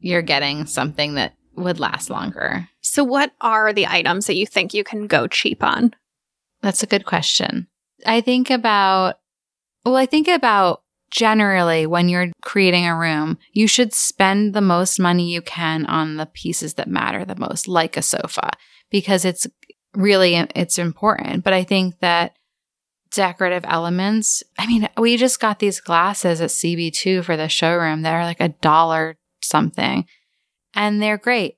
you're getting something that would last longer. So, what are the items that you think you can go cheap on? That's a good question. I think about, well, I think about generally when you're creating a room, you should spend the most money you can on the pieces that matter the most, like a sofa, because it's really, it's important. But I think that decorative elements, I mean, we just got these glasses at CB2 for the showroom that are like a dollar something and they're great.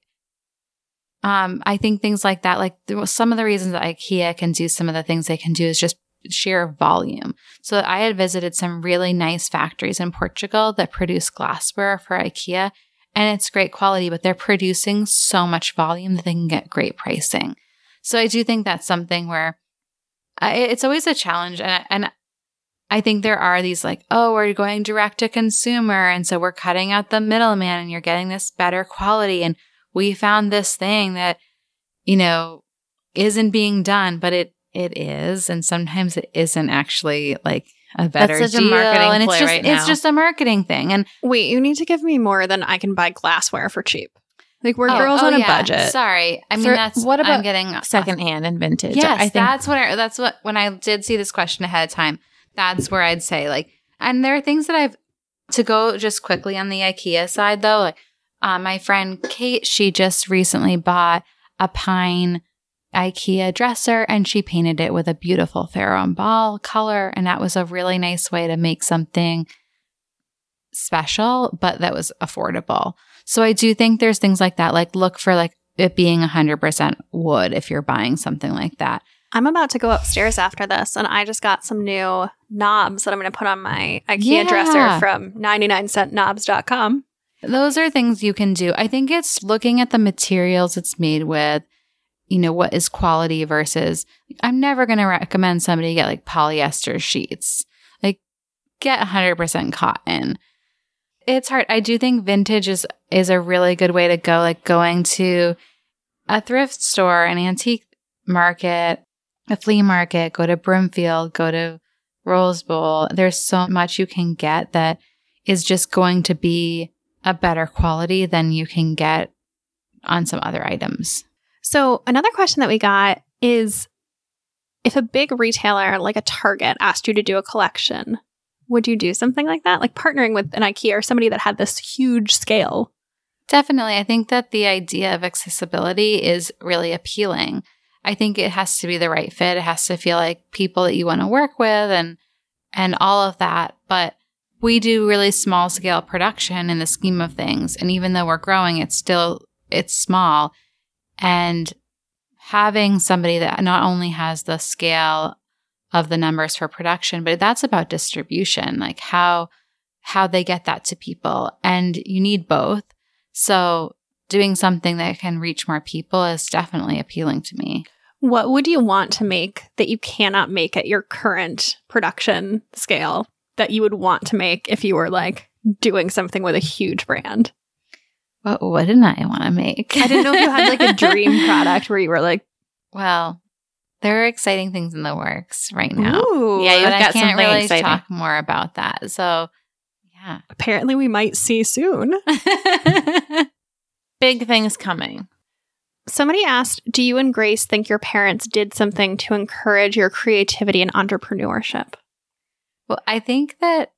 Um, I think things like that, like some of the reasons that IKEA can do some of the things they can do is just sheer volume. So I had visited some really nice factories in Portugal that produce glassware for IKEA and it's great quality, but they're producing so much volume that they can get great pricing. So I do think that's something where I, it's always a challenge. And, and I think there are these like, oh, we're going direct to consumer. And so we're cutting out the middleman and you're getting this better quality. And we found this thing that, you know, isn't being done, but it, it is. And sometimes it isn't actually like a better such a deal. marketing and it's just, right it's just a marketing thing. And Wait, you need to give me more than I can buy glassware for cheap. Like we're Oh, girls oh, on a yeah. budget. Sorry, I mean For- that's what about I'm getting Secondhand and vintage. Yes, I think that's what I, that's what when I did see this question ahead of time. That's where I'd say like, and there are things that I've to go just quickly on the IKEA side though. Like, uh, my friend Kate, she just recently bought a pine IKEA dresser and she painted it with a beautiful and ball color, and that was a really nice way to make something special, but that was affordable. So I do think there's things like that. Like look for like it being 100% wood if you're buying something like that. I'm about to go upstairs after this, and I just got some new knobs that I'm going to put on my IKEA Yeah. dresser from 99centknobs.com. Those are things you can do. I think it's looking at the materials it's made with, you know, what is quality versus I'm never going to recommend somebody get like polyester sheets. Like get 100% cotton. It's hard. I do think vintage is is a really good way to go like going to a thrift store, an antique market, a flea market, go to Brimfield, go to Rose Bowl. There's so much you can get that is just going to be a better quality than you can get on some other items. So, another question that we got is if a big retailer like a Target asked you to do a collection, would you do something like that? Like partnering with an IKEA or somebody that had this huge scale? Definitely. I think that the idea of accessibility is really appealing. I think it has to be the right fit. It has to feel like people that you want to work with and and all of that. But we do really small scale production in the scheme of things. And even though we're growing, it's still it's small. And having somebody that not only has the scale of the numbers for production, but that's about distribution, like how how they get that to people. And you need both. So doing something that can reach more people is definitely appealing to me. What would you want to make that you cannot make at your current production scale that you would want to make if you were like doing something with a huge brand? What wouldn't I want to make? I didn't know if you had like a dream product where you were like, Well, there are exciting things in the works right now. ooh. Yeah, you've but I got can't something really exciting. talk more about that. So, yeah. apparently we might see soon. big things coming. Somebody asked, Do you and Grace think your parents did something to encourage your creativity and entrepreneurship? well, I think that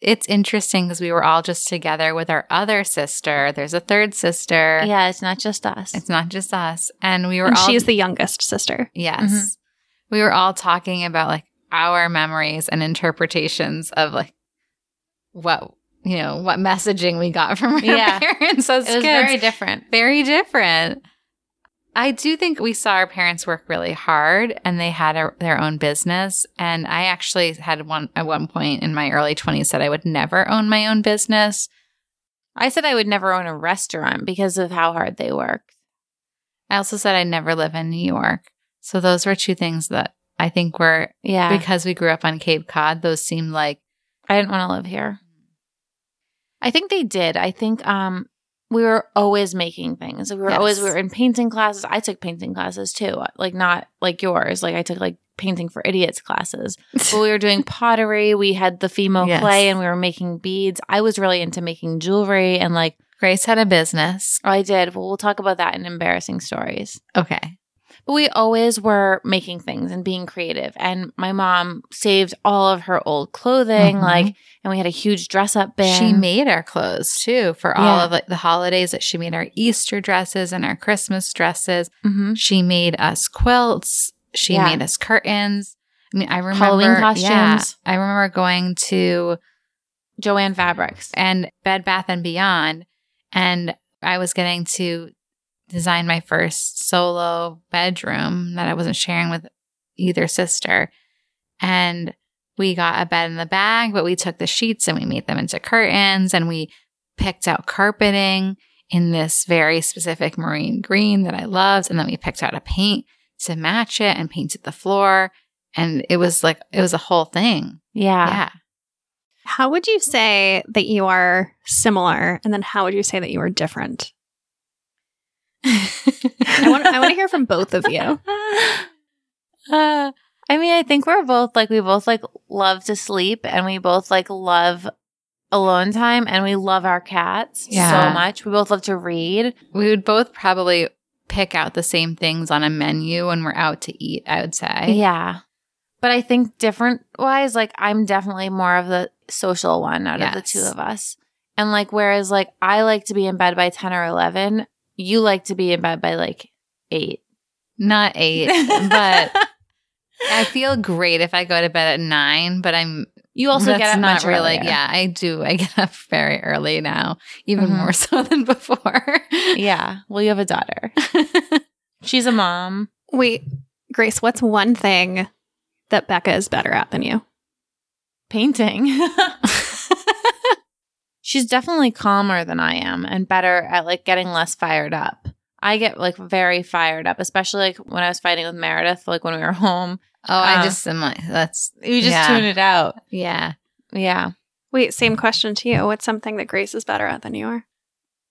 it's interesting because we were all just together with our other sister. There's a third sister. Yeah, it's not just us. It's not just us. And we were And all she's the youngest sister. Yes. Mhm. We were all talking about like our memories and interpretations of like what, you know, what messaging we got from our Yeah. parents as it was kids. very different. very different. I do think we saw our parents work really hard and they had a, their own business. And I actually had one at one point in my early 20s said I would never own my own business. I said I would never own a restaurant because of how hard they work. I also said I'd never live in New York. So those were two things that I think were Yeah. because we grew up on Cape Cod, those seemed like I didn't want to live here. I think they did. I think um we were always making things. We were Yes. always we were in painting classes. I took painting classes too. Like not like yours. Like I took like painting for idiots classes. But we were doing pottery. We had the female Yes. clay and we were making beads. I was really into making jewelry and like Grace had a business. oh, I did. Well, we'll talk about that in embarrassing stories. Okay. We always were making things and being creative. And my mom saved all of her old clothing, Mhm. like, and we had a huge dress up bin. She made our clothes too for all Yeah. of like the holidays that she made our Easter dresses and our Christmas dresses. hmm She made us quilts. She Yeah. made us curtains. I mean, I remember Halloween yeah. I remember going to Jo-Ann Fabrics. and Bed Bath and Beyond, and I was getting to design my first solo bedroom that I wasn't sharing with either sister, and we got a bed in the bag, but we took the sheets and we made them into curtains, and we picked out carpeting in this very specific marine green that I loved, and then we picked out a paint to match it and painted the floor. And it was like, it was a whole thing. Yeah. Yeah. How would you say that you are similar? And then how would you say that you are different? I want I want to hear from both of you. Uh, I mean, I think we're both like we both like love to sleep and we both like love alone time and we love our cats Yeah. so much. We both love to read. We would both probably pick out the same things on a menu when we're out to eat, I would say. Yeah. But I think different wise, like I'm definitely more of the social one out of the two of us. And like, whereas like I like to be in bed by 10 or 11, you like to be in bed by like eight. Not eight, but I feel great if I go to bed at nine, but I'm you also that's get up not much really earlier. yeah, I do. I get up very early now, even Mhm. more so than before. Yeah. Well, you have a daughter. She's a mom. Wait, Grace, what's one thing that Becca is better at than you? Painting. She's definitely calmer than I am and better at like getting less fired up. I get like very fired up, especially like when I was fighting with Meredith, like when we were home. Oh, I Uh, just am like that's You just Yeah. tune it out. yeah. Yeah. Wait, same question to you. What's something that Grace is better at than you are?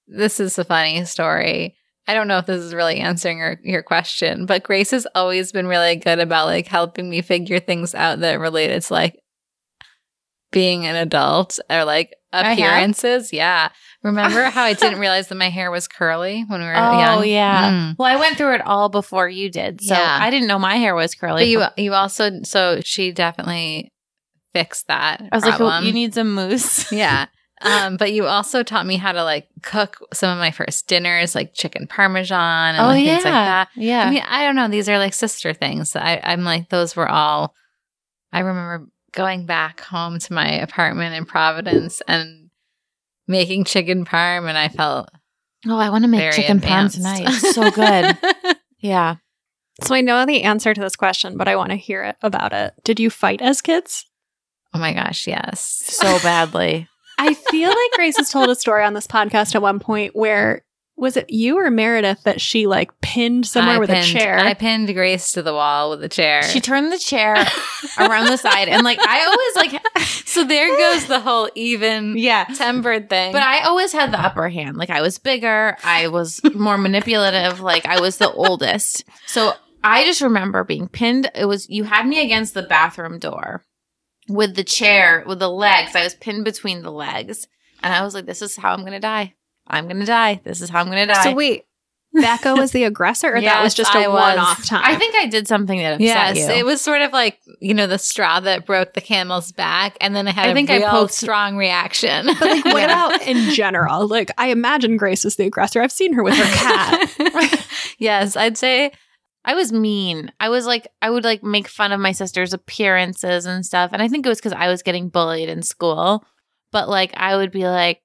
This is a funny story. I don't know if this is really answering your, your question, but Grace has always been really good about like helping me figure things out that are related to like being an adult or like appearances. Yeah. Remember how I didn't realize that my hair was curly when we were Oh young? Oh yeah. Mm. Well, I went through it all before you did, so Yeah. I didn't know my hair was curly. But you you also so she definitely fixed that. I was like, problem. oh, you need some mousse. yeah. Um, but you also taught me how to like cook some of my first dinners, like chicken parmesan and oh like, yeah, things like that. yeah. I mean, I don't know. These are like sister things. I, I'm like, those were all. I remember going back home to my apartment in Providence and making chicken parm, and I felt oh, I want to make very chicken parm tonight. It's so good. yeah. So I know the answer to this question, but I want to hear it about it. Did you fight as kids? oh my gosh, yes. So badly. I feel like Grace has told a story on this podcast at one point where was it you or Meredith that she like pinned somewhere I with pinned- a chair? I pinned Grace to the wall with a chair. She turned the chair around the side and like I always like so there goes the whole even yeah. tempered thing. But I always had the upper hand. Like I was bigger, I was more manipulative, like I was the oldest. So I just remember being pinned. It was you had me against the bathroom door with the chair, with the legs. I was pinned between the legs. And I was like, this is how I'm gonna die. I'm gonna die. This is how I'm gonna die. so wait, Becca was the aggressor, or that was just a one-off time? I think I did something that upset Yes, you. it was sort of like you know the straw that broke the camel's back, and then it had I a think I poked- strong reaction. But like, what about in general? Like, I imagine Grace was the aggressor. I've seen her with her cat. yes, I'd say I was mean. I was like, I would like make fun of my sister's appearances and stuff. And I think it was because I was getting bullied in school. But like, I would be like,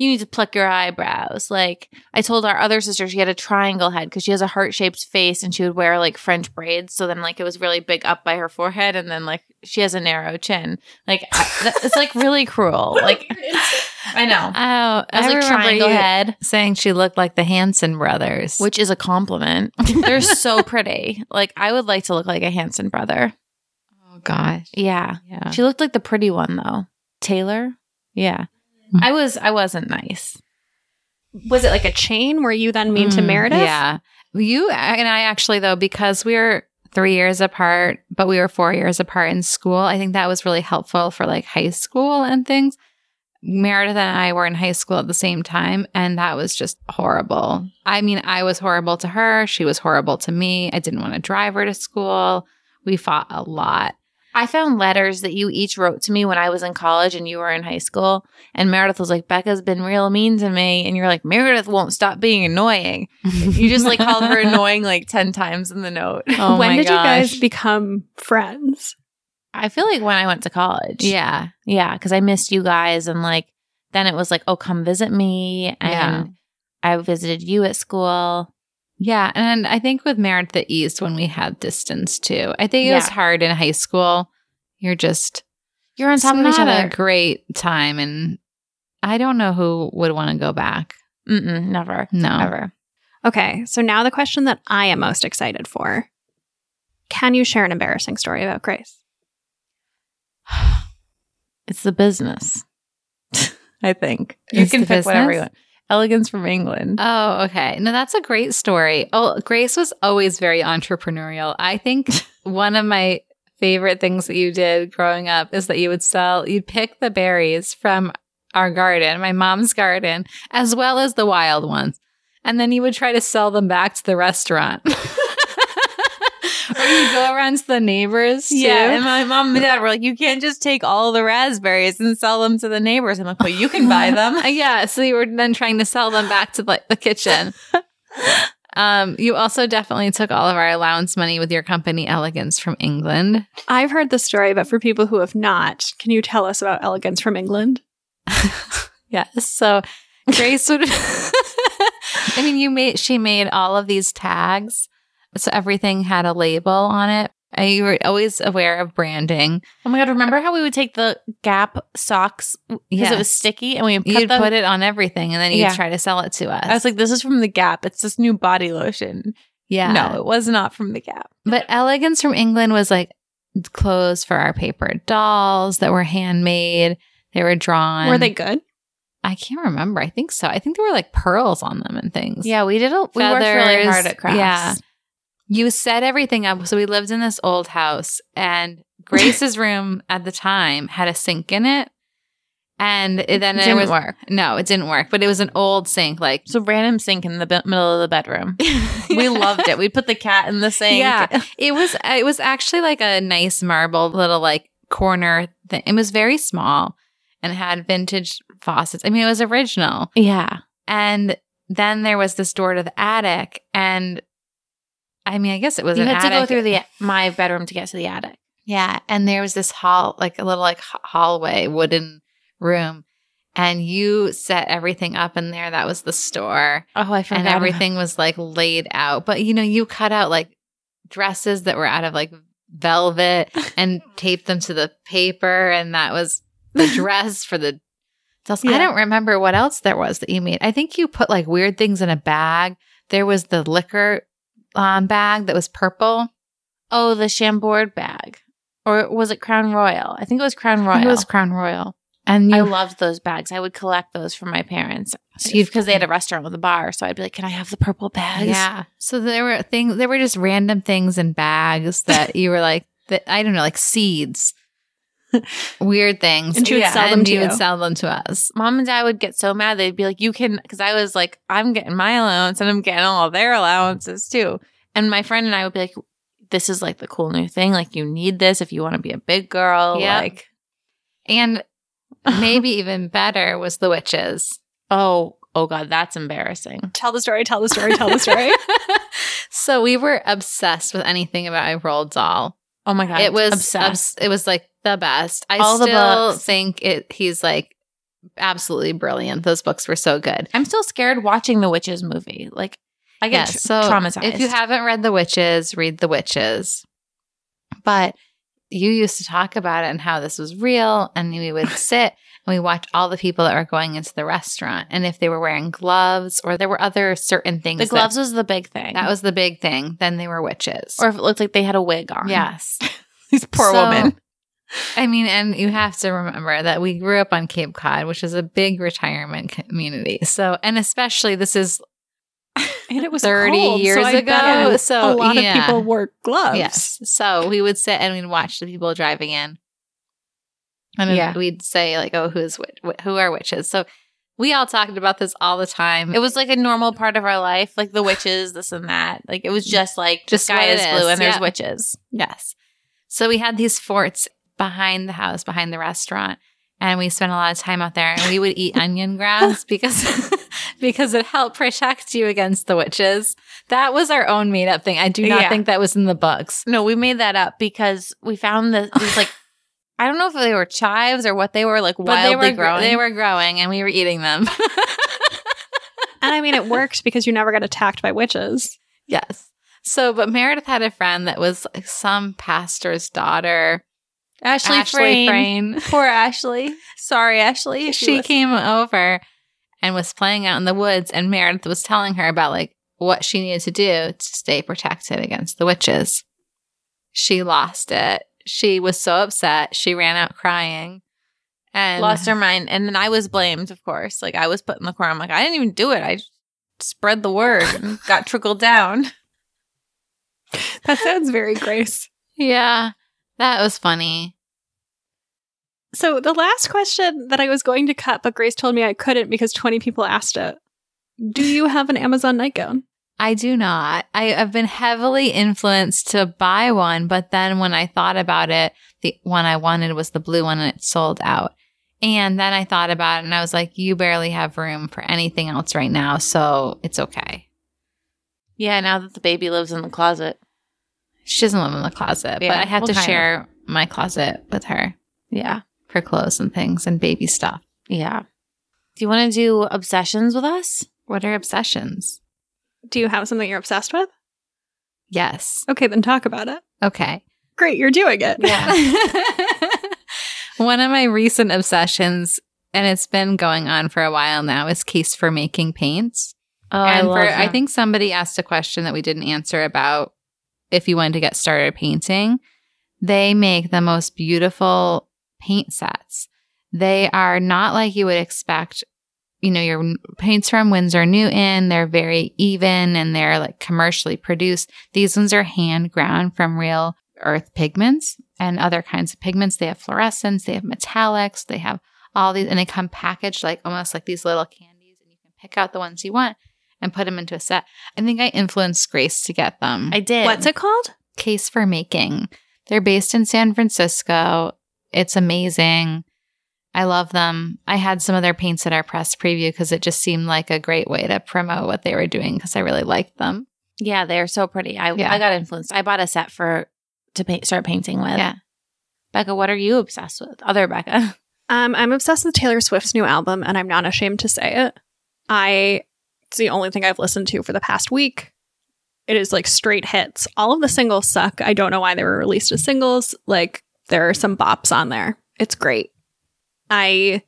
you need to pluck your eyebrows. Like, I told our other sister she had a triangle head because she has a heart shaped face and she would wear like French braids. So then, like, it was really big up by her forehead. And then, like, she has a narrow chin. Like, I, it's like really cruel. Like, I know. oh, I was like remember triangle you head. saying she looked like the Hanson brothers. which is a compliment. They're so pretty. Like I would like to look like a Hanson brother. oh gosh, Yeah. yeah. She looked like the pretty one though. Taylor? Yeah. Mm. I was I wasn't nice. was it like a chain? Were you then mean to Mm, Meredith? Yeah, you and I actually though because we were three years apart, but we were four years apart in school. I think that was really helpful for like high school and things. Meredith and I were in high school at the same time, and that was just horrible. I mean, I was horrible to her. She was horrible to me. I didn't want to drive her to school. We fought a lot. I found letters that you each wrote to me when I was in college and you were in high school. And Meredith was like, Becca's been real mean to me. And you're like, Meredith won't stop being annoying. You just like called her annoying like 10 times in the note. Oh when my did you guys become friends? I feel like when I went to college. Yeah. Yeah. Cause I missed you guys. And like, then it was like, oh, come visit me. And Yeah. I visited you at school. Yeah. And I think with Meredith the East, when we had distance too, I think it was hard in high school. You're just You're on top of each other. a great time. And I don't know who would want to go back. Mm-mm, never. No. Ever. Okay, so now the question that I am most excited for. Can you share an embarrassing story about Grace? It's the business. I think. You It's can pick whatever you want. Elegance from England. Oh, okay. No, that's a great story. Oh, Grace was always very entrepreneurial. I think one of my favorite things that you did growing up is that you would sell, you'd pick the berries from our garden, my mom's garden, as well as the wild ones. And then you would try to sell them back to the restaurant. or you go around to the neighbors too. Yeah, and my mom and dad were like, "You can't just take all the raspberries and sell them to the neighbors." I'm like, "Well, you can buy them." Yeah, so you were then trying to sell them back to like the kitchen. Um, you also definitely took all of our allowance money with your company Elegance from England. I've heard the story, but for people who have not, can you tell us about Elegance from England? Yes. So Grace would I mean you made she made all of these tags. So everything had a label on it. Uh, You were always aware of branding. Oh my god! Remember how we would take the Gap socks because Yes. it was sticky, and we would them? put it on everything and then you'd Yeah. try to sell it to us. I was like, "This is from the Gap. It's this new body lotion." yeah. No, it was not from the Gap. But Elegance from England was like clothes for our paper dolls that were handmade. They were drawn. Were they good? I can't remember. I think so. I think there were like pearls on them and things. Yeah, we did. A, we worked really hard at crafts. yeah. You set everything up. So we lived in this old house, and Grace's room at the time had a sink in it. And it, then It didn't was work. no, it didn't work. But it was an old sink, like So random sink in the be- middle of the bedroom. We loved it. We put the cat in the sink. Yeah. it was. Uh, it was actually like a nice marble little like corner thing. It was very small and had vintage faucets. I mean, it was original. yeah. And then there was this door to the attic, and I mean, I guess it was You had to go through the my bedroom to get to the attic. Yeah, and there was this hall, like a little like hallway, wooden room, and you set everything up in there. That was the store, Oh, I forgot. and everything was like laid out. But you know, you cut out like dresses that were out of like velvet and taped them to the paper, and that was the dress for the. dolls. I don't remember what else there was that you made. I think you put like weird things in a bag. There was the liquor um, bag that was purple. Oh, the Chambord bag. Or was it Crown Royal? I think it was Crown Royal. It was Crown Royal. And I loved those bags. I would collect those for my parents. So because they had a restaurant with a bar, so I'd be like, "Can I have the purple bags?" Yeah. So there were things, there were just random things in bags that you were like, that I don't know, like seeds, weird things. And she would sell them and to you you. would sell them to us. Mom and Dad would get so mad. They'd be like, "You can," because I was like, "I'm getting my allowance, and I'm getting all their allowances too." And my friend and I would be like, "This is like the cool new thing. Like, you need this if you want to be a big girl." Yeah. Like, And maybe even better was the witches. oh, oh God, that's embarrassing. Tell the story, tell the story, tell the story. so we were obsessed with anything about a Roald Dahl. Oh my God, it was obsessed. obs- it was like the best. I All still think it he's like absolutely brilliant. Those books were so good. I'm still scared watching the Witches movie. Like, I get so traumatized. If you haven't read The Witches, read The Witches. But you used to talk about it and how this was real, and we would sit and we watch all the people that were going into the restaurant, and if they were wearing gloves or there were other certain things. the that- gloves was the big thing. that was the big thing. Then they were witches. or if it looked like they had a wig on. yes, these poor So- women. I mean, and you have to remember that we grew up on Cape Cod, which is a big retirement community. So, and especially this is And it was 30 cold, years so ago, so, a lot yeah. of people wore gloves. Yes. So we would sit and we'd watch the people driving in. And Yeah. we'd say like, "Oh, who's wh- who are witches?" So we all talked about this all the time. It was like a normal part of our life, like the witches, this and that. Like it was just like Just the sky is, blue is, and there's yeah. witches. yes. So we had these forts behind the house, behind the restaurant, and we spent a lot of time out there. And we would eat onion grass because because it helped protect you against the witches. That was our own made up thing. I do not Yeah. think that was in the books. No, we made that up because we found that these like I don't know if they were chives or what they were like But wildly they were growing. They were growing, and we were eating them. And I mean, it worked because you never got attacked by witches. Yes. So, but Meredith had a friend that was like some pastor's daughter, Ashley, Ashley Frayne. Frayne. Poor Ashley. Sorry, Ashley. She listen. came over and was playing out in the woods, and Meredith was telling her about like what she needed to do to stay protected against the witches. She lost it. She was so upset. She ran out crying and lost her mind. And then I was blamed, of course. Like I was put in the corner. I'm like, I didn't even do it. I spread the word and got trickled down. That sounds very Grace. Yeah, that was funny. So the last question that I was going to cut, but Grace told me I couldn't because 20 people asked it. Do you have an Amazon nightgown? I do not. I have been heavily influenced to buy one, but then when I thought about it, the one I wanted was the blue one and it sold out. And then I thought about it and I was like, you barely have room for anything else right now, so it's okay. Yeah, now that the baby lives in the closet. She doesn't live in the closet, but I have well, to kind of. share my closet with her Yeah. for clothes and things and baby stuff. Yeah. Do you want to do obsessions with us? What are obsessions? Do you have something you're obsessed with? Yes. Okay, then talk about it. Okay. Great, you're doing it. Yeah. One of my recent obsessions, and it's been going on for a while now, is case for making paints. Oh, and love for I think somebody asked a question that we didn't answer about if you wanted to get started painting. They make the most beautiful paint sets. They are not like you would expect. You know, your paints from Winsor Newton, they're very even and they're like commercially produced. These ones are hand ground from real earth pigments and other kinds of pigments. They have fluorescence, they have metallics, they have all these, and they come packaged like almost like these little candies, and you can pick out the ones you want and put them into a set. I think I influenced Grace to get them. I did. What's it called? Case for Making. They're based in San Francisco. It's amazing. I love them. I had some of their paints at our press preview because it just seemed like a great way to promote what they were doing because I really liked them. Yeah, they're so pretty. I Yeah. I got influenced. I bought a set for to paint, start painting with. Yeah. Becca, what are you obsessed with? Other Becca. Um, I'm obsessed with Taylor Swift's new album, and I'm not ashamed to say it. I it's the only thing I've listened to for the past week. It is like straight hits. All of the singles suck. I don't know why they were released as singles. Like there are some bops on there. It's great. I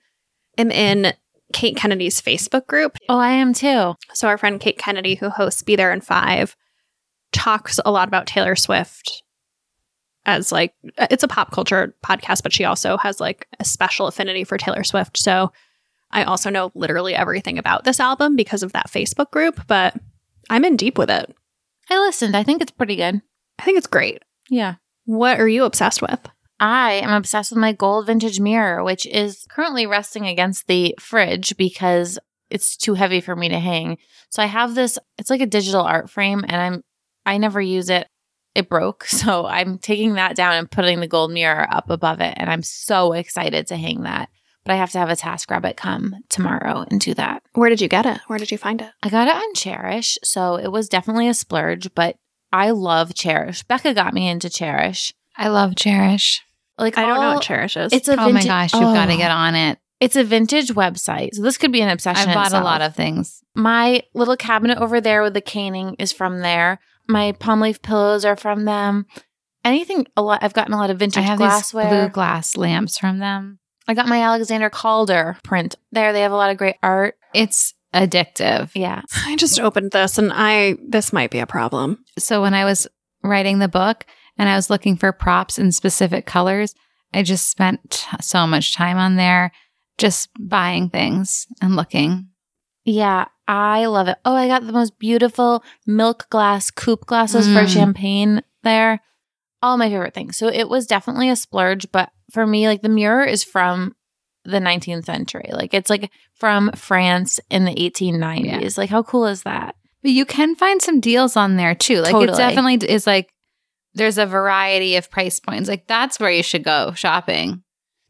am in Kate Kennedy's Facebook group. Oh, I am too. So our friend Kate Kennedy, who hosts Be There in Five, talks a lot about Taylor Swift as like it's a pop culture podcast, but she also has like a special affinity for Taylor Swift. So I also know literally everything about this album because of that Facebook group, but I'm in deep with it. I listened. I think it's pretty good. I think it's great. Yeah. What are you obsessed with? I am obsessed with my gold vintage mirror, which is currently resting against the fridge because it's too heavy for me to hang. So I have this, it's like a digital art frame and I'm I never use it. It broke. So I'm taking that down and putting the gold mirror up above it. And I'm so excited to hang that. But I have to have a task rabbit come tomorrow and do that. Where did you get it? Where did you find it? I got it on Chairish. So it was definitely a splurge, but I love Chairish. Becca got me into Chairish. I love Chairish. Like I don't know all- what Chairish is. It's a oh my gosh, you've got to Oh. get on it. It's a vintage website. So this could be an obsession. I've bought itself. a lot of things. my little cabinet over there with the caning is from there. My palm leaf pillows are from them. Anything a lot I've gotten a lot of vintage I vintage have glassware. these blue glass lamps from them. I got my Alexander Calder print. There they have a lot of great art. It's addictive. Yeah. I just opened this and I this might be a problem. So when I was writing the book and I was looking for props in specific colors, I just spent so much time on there just buying things and looking. Yeah, I love it. Oh, I got the most beautiful milk glass coupe glasses for Mm. champagne there. All my favorite things. So it was definitely a splurge, but for me, like the mirror is from the 19th century. Like it's like from France in the 1890s. Like how cool is that? But you can find some deals on there too. Like it definitely is like there's a variety of price points. Like that's where you should go shopping.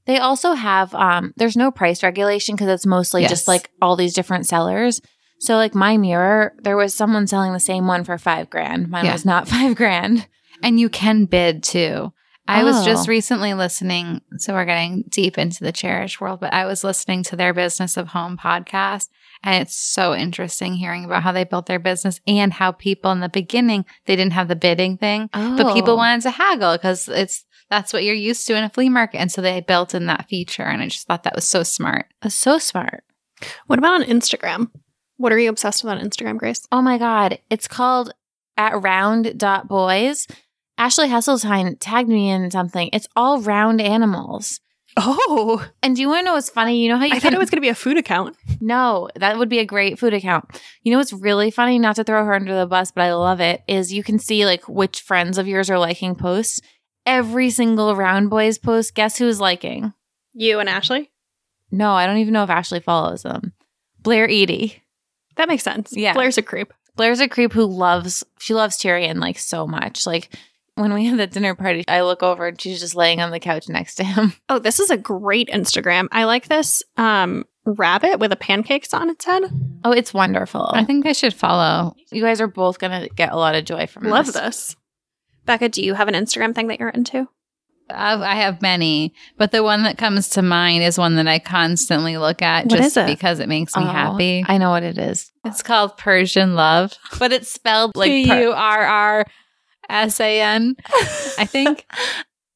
They also have um there's no price regulation because it's mostly Yes. just like all these different sellers. So like my mirror, there was someone selling the same one for five grand. Mine Yeah. was not five grand. And you can bid too. I was just Oh. recently listening, so we're getting deep into the Chairish world, but I was listening to their Business of Home podcast. And it's so interesting hearing about how they built their business and how people in the beginning, they didn't have the bidding thing, but people Oh. wanted to haggle because it's that's what you're used to in a flea market. And so they built in that feature. And I just thought that was so smart. That's so smart. What about on Instagram? What are you obsessed with on Instagram, Grace? Oh my God. It's called at round dot boys. Ashley Hesseltine tagged me in something. It's all round animals. Oh, And do you want to know what's funny? You know how you I thought it was going to be a food account. No, that would be a great food account. You know what's really funny? Not to throw her under the bus, but I love it. Is you can see like which friends of yours are liking posts. Every single Round Boys post, guess who's liking? You and Ashley? No, I don't even know if Ashley follows them. Blair Eadie. That makes sense. Yeah. Blair's a creep. Blair's a creep who loves she loves Tyrion like so much. Like when we had the dinner party, I look over and she's just laying on the couch next to him. Oh, this is a great Instagram. I like this um rabbit with a pancakes on its head. Oh, it's wonderful. I think I should follow. you guys are both gonna get a lot of joy from Love this. this. Becca, do you have an Instagram thing that you're into? I've, I have many, but the one that comes to mind is one that I constantly look at What just it? because it makes me Oh, happy. I know what it is. It's called Persian Love. But it's spelled like P per- U R R S A N, I think.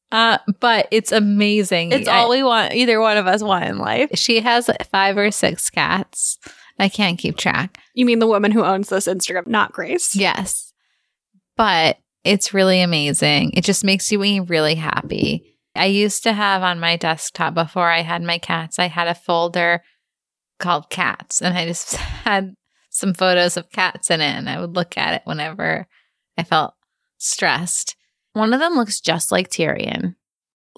Uh, but it's amazing. It's I- all we want. Either one of us want in life. she has five or six cats. I can't keep track. You mean the woman who owns this Instagram, not Grace? Yes. But it's really amazing. It just makes you really happy. I used to have on my desktop before I had my cats, I had a folder called cats and I just had some photos of cats in it and I would look at it whenever I felt stressed. One of them looks just like Tyrion.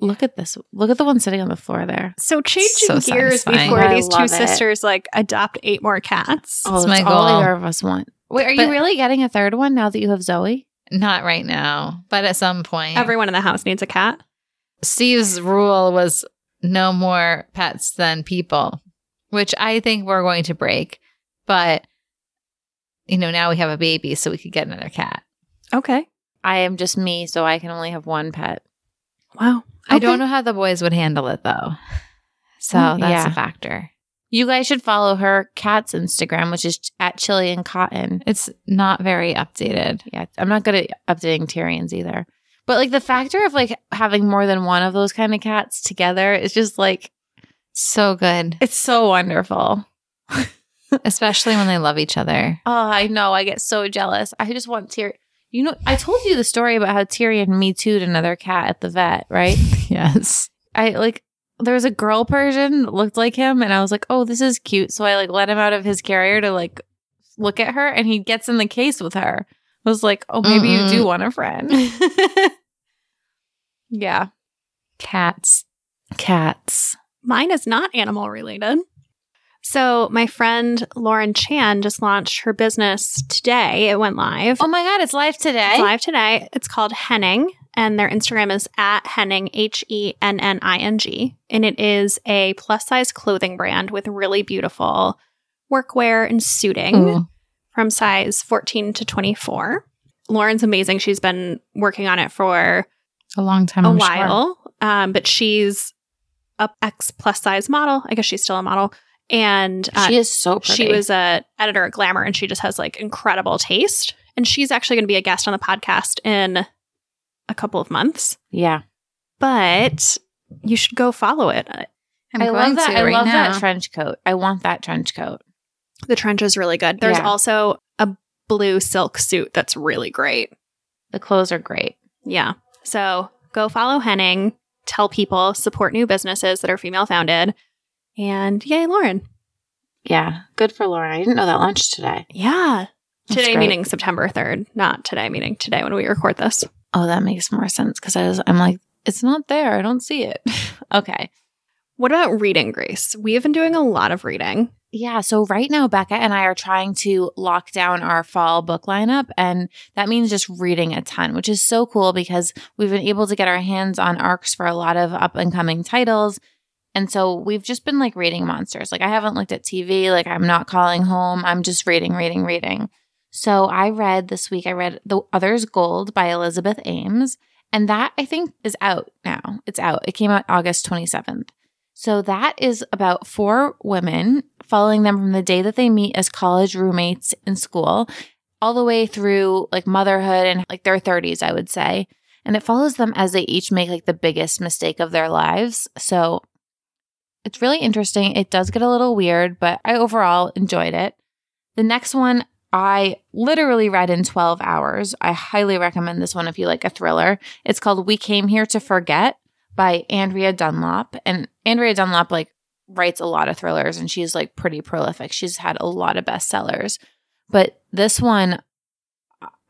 Look at this. Look at the one sitting on the floor there. So changing So gears satisfying. before I these two it. sisters like adopt eight more cats. Oh, It's that's my all goal. either of us want. Wait, are you really getting a third one now that you have Zoe? Not right now, but at some point. Everyone in the house needs a cat. Steve's rule was no more pets than people, which I think we're going to break. But, you know, now we have a baby, so we could get another cat. Okay. I am just me, so I can only have one pet. Wow. I don't know how the boys would handle it, though. So Mm, that's yeah. a factor. You guys should follow her cat's Instagram, which is at Chili and Cotton. It's not very updated. Yeah, I'm not good at updating Tyrion's either. But like the factor of like having more than one of those kind of cats together is just like So good, it's so wonderful. especially when they love each other. Oh, I know. I get so jealous. I just want Tyrion. You know, I told you the story about how Tyrion me too'd another cat at the vet, right? Yes. I like there was a girl Persian that looked like him, and I was like, "Oh, this is cute." So I like let him out of his carrier to like look at her, and he gets in the case with her. I was like, "Oh, maybe Mm-mm. you do want a friend." yeah, Cats. cats. Mine is not animal related. So, my friend Lauren Chan just launched her business today. It went live. Oh my god, it's live today. It's live today. It's called Henning, and their Instagram is at Henning, H E N N I N G. And it is a plus size clothing brand with really beautiful workwear and suiting Ooh. from size 14 to 24. Lauren's amazing. She's been working on it for A long time. a I'm sure. while, um, but she's a X plus size model. I guess she's still a model. And uh, she is so pretty. she was a editor at Glamour, and she just has like incredible taste. And she's actually going to be a guest on the podcast in a couple of months. yeah. But you should go follow it. Uh, I'm I going love that. to I right love now. that trench coat. I want that trench coat. The trench is really good. There's Yeah. also a blue silk suit that's really great. The clothes are great. Yeah. So go follow Henning. Tell people support new businesses that are female founded. And yay, Lauren. Yeah, good for Lauren. I didn't know that launched today. Yeah. That's today great. meaning September 3rd, not today meaning today when we record this. Oh, that makes more sense because I was. I'm like, it's not there. I don't see it. okay. What about reading, Grace? We have been doing a lot of reading. Yeah. So right now, Becca and I are trying to lock down our fall book lineup. And that means just reading a ton, which is so cool because we've been able to get our hands on arcs for a lot of up and coming titles. And so we've just been like reading monsters. Like I haven't looked at TV. Like I'm not calling home. I'm just reading, reading, reading. So I read this week, I read The Other's Gold by Elizabeth Ames. And that I think is out now. It's out. It came out August 27th. So that is about four women following them from the day that they meet as college roommates in school all the way through like motherhood and like their 30s, I would say. And it follows them as they each make like the biggest mistake of their lives. So it's really interesting. It does get a little weird, but I overall enjoyed it. The next one I literally read in 12 hours. I highly recommend this one if you like a thriller. It's called We Came Here to Forget by Andrea Dunlop. And Andrea Dunlop like writes a lot of thrillers and she's like pretty prolific. She's had a lot of bestsellers. But this one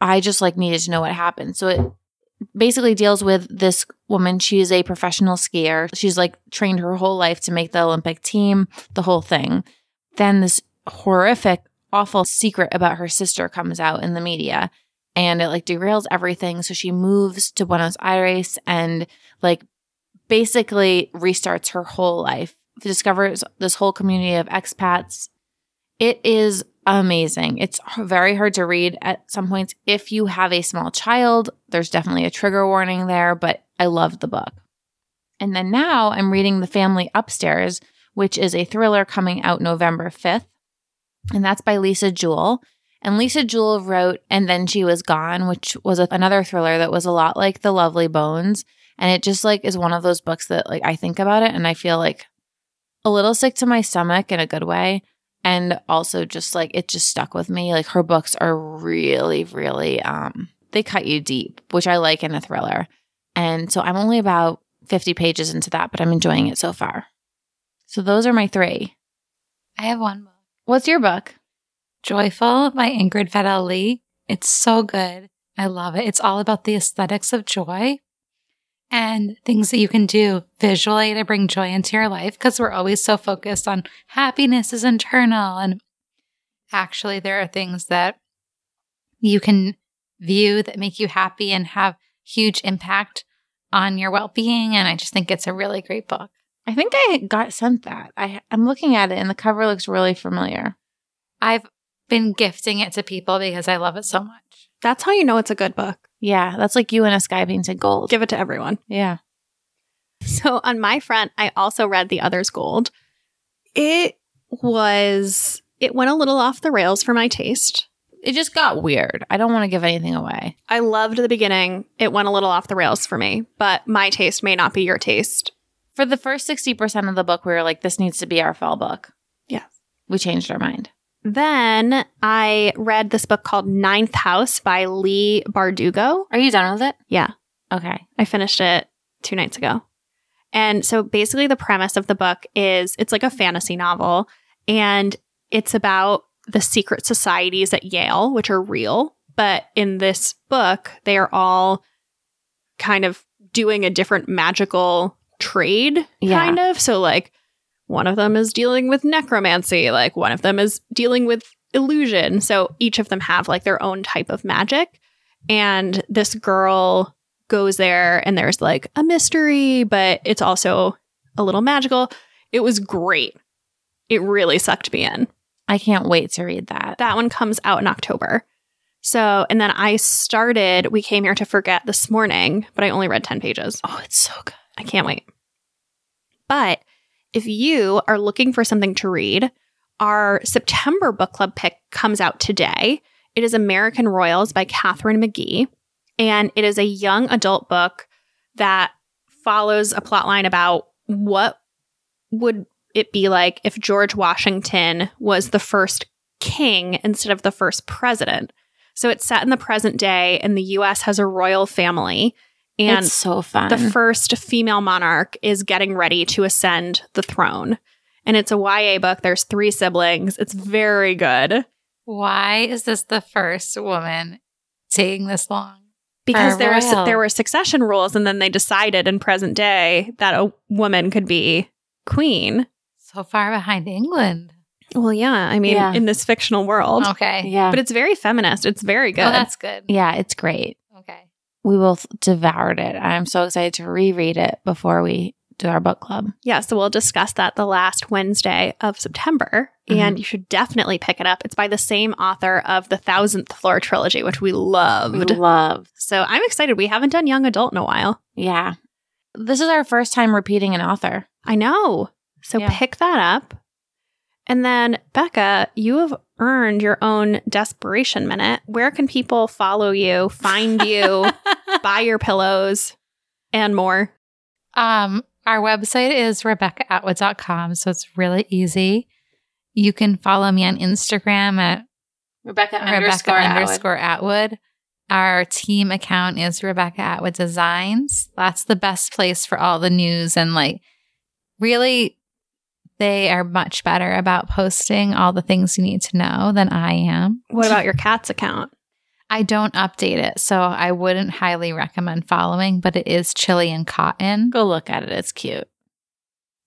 I just like needed to know what happened. So it basically deals with this woman. She's a professional skier. She's like trained her whole life to make the Olympic team, the whole thing. Then this horrific, awful secret about her sister comes out in the media and it like derails everything. So she moves to Buenos Aires and like basically restarts her whole life, discovers this whole community of expats. It is amazing. It's very hard to read at some points. If you have a small child, there's definitely a trigger warning there, but I love the book. And then now I'm reading The Family Upstairs, which is a thriller coming out November 5th. And that's by Lisa Jewell. And Lisa Jewell wrote And Then She Was Gone, which was a, another thriller that was a lot like The Lovely Bones. And it just like is one of those books that like I think about it and I feel like a little sick to my stomach in a good way. And also just like it just stuck with me. Like her books are really, really um they cut you deep, which I like in a thriller. And so I'm only about 50 pages into that, but I'm enjoying it so far. So those are my three. I have one book. What's your book? Joyful by Ingrid Fetell Lee. It's so good. I love it. It's all about the aesthetics of joy and things that you can do visually to bring joy into your life because we're always so focused on happiness is internal. And actually, there are things that you can view that make you happy and have huge impact on your well being. And I just think it's a really great book. I think I got sent that. I, I'm looking at it and the cover looks really familiar. I've been gifting it to people because I love it so much. That's how you know it's a good book. Yeah, that's like you and a sky being painted gold. Give it to everyone. Yeah. So on my front, I also read The Others Gold. It was, it went a little off the rails for my taste. It just got weird. I don't want to give anything away. I loved the beginning. It went a little off the rails for me, but my taste may not be your taste. For the first 60% of the book, we were like, this needs to be our fall book. Yes. We changed our mind. Then I read this book called Ninth House by Leigh Bardugo. Are you done with it? Yeah. Okay. I finished it two nights ago. And so basically, the premise of the book is it's like a fantasy novel, and it's about the secret societies at Yale, which are real. But in this book, they are all kind of doing a different magical trade, Yeah. kind of. So, like, one of them is dealing with necromancy, like, one of them is dealing with illusion. So, each of them have like their own type of magic. And this girl goes there, and there's like a mystery, but it's also a little magical. It was great. It really sucked me in. I can't wait to read that. That one comes out in October. So, and then I started, we came here to forget this morning, but I only read 10 pages. Oh, it's so good. I can't wait. But if you are looking for something to read, our September book club pick comes out today. It is American Royals by Katharine McGee. And it is a young adult book that follows a plotline about what would it be like if George Washington was the first king instead of the first president. So it's set in the present day, and the US has a royal family. And it's so fun. the first female monarch is getting ready to ascend the throne. And it's a YA book. There's three siblings. It's very good Why is this the first woman taking this long? because there were, there were succession rules, and then they decided in present day that a woman could be queen. So far behind England. Well, yeah, I mean, Yeah. in this fictional world, Okay. yeah. but it's very feminist. It's very good. Oh, that's good. yeah, it's great. Okay. We both devoured it. I'm so excited to reread it before we do our book club. yeah, so we'll discuss that the last Wednesday of September, Mm-hmm. and you should definitely pick it up. It's by the same author of the Thousandth Floor trilogy, which we loved. Love. So I'm excited. We haven't done young adult in a while. Yeah. This is our first time repeating an author. I know. So Yeah. pick that up. And then, Becca, you have earned your own desperation minute. Where can people follow you, find you, buy your pillows, and more? Um, our website is rebeccaatwood.com, so it's really easy. You can follow me on Instagram at Rebecca Rebecca underscore Atwood. Our team account is Rebecca Atwood Designs. That's the best place for all the news and like really they are much better about posting all the things you need to know than I am. What about your cat's account? I don't update it, so I wouldn't highly recommend following, but it is chili and cotton. Go look at it. It's cute.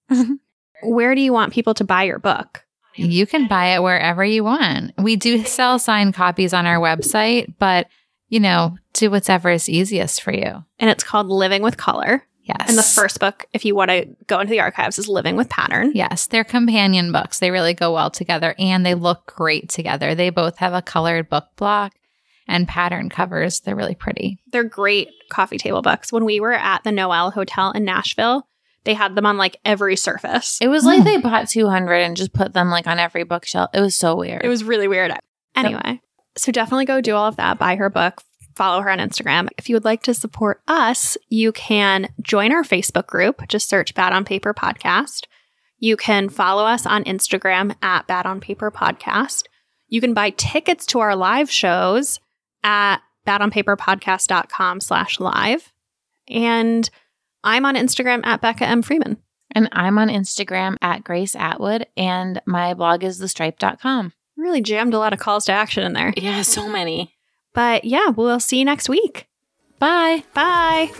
Where do you want people to buy your book? You can buy it wherever you want. We do sell signed copies on our website, but you know, do whatever is easiest for you. And it's called Living with Color. Yes. And the first book, if you want to go into the archives, is Living with Pattern. Yes, they're companion books. They really go well together and they look great together. They both have a colored book block and pattern covers. They're really pretty. They're great coffee table books. When we were at the Noelle Hotel in Nashville, they had them on like every surface. It was like hmm. they bought 200 and just put them like on every bookshelf. It was so weird. It was really weird. Anyway, so definitely go do all of that. Buy her book. Follow her on Instagram. If you would like to support us, you can join our Facebook group. Just search Bad on Paper Podcast. You can follow us on Instagram at Bad on Paper Podcast. You can buy tickets to our live shows at badonpaperpodcast.com slash live. And I'm on Instagram at Becca M. Freeman. and I'm on Instagram at Grace Atwood and my blog is thestripe.com. Really jammed a lot of calls to action in there. Yeah, so many. But yeah, we'll see you next week. Bye. Bye.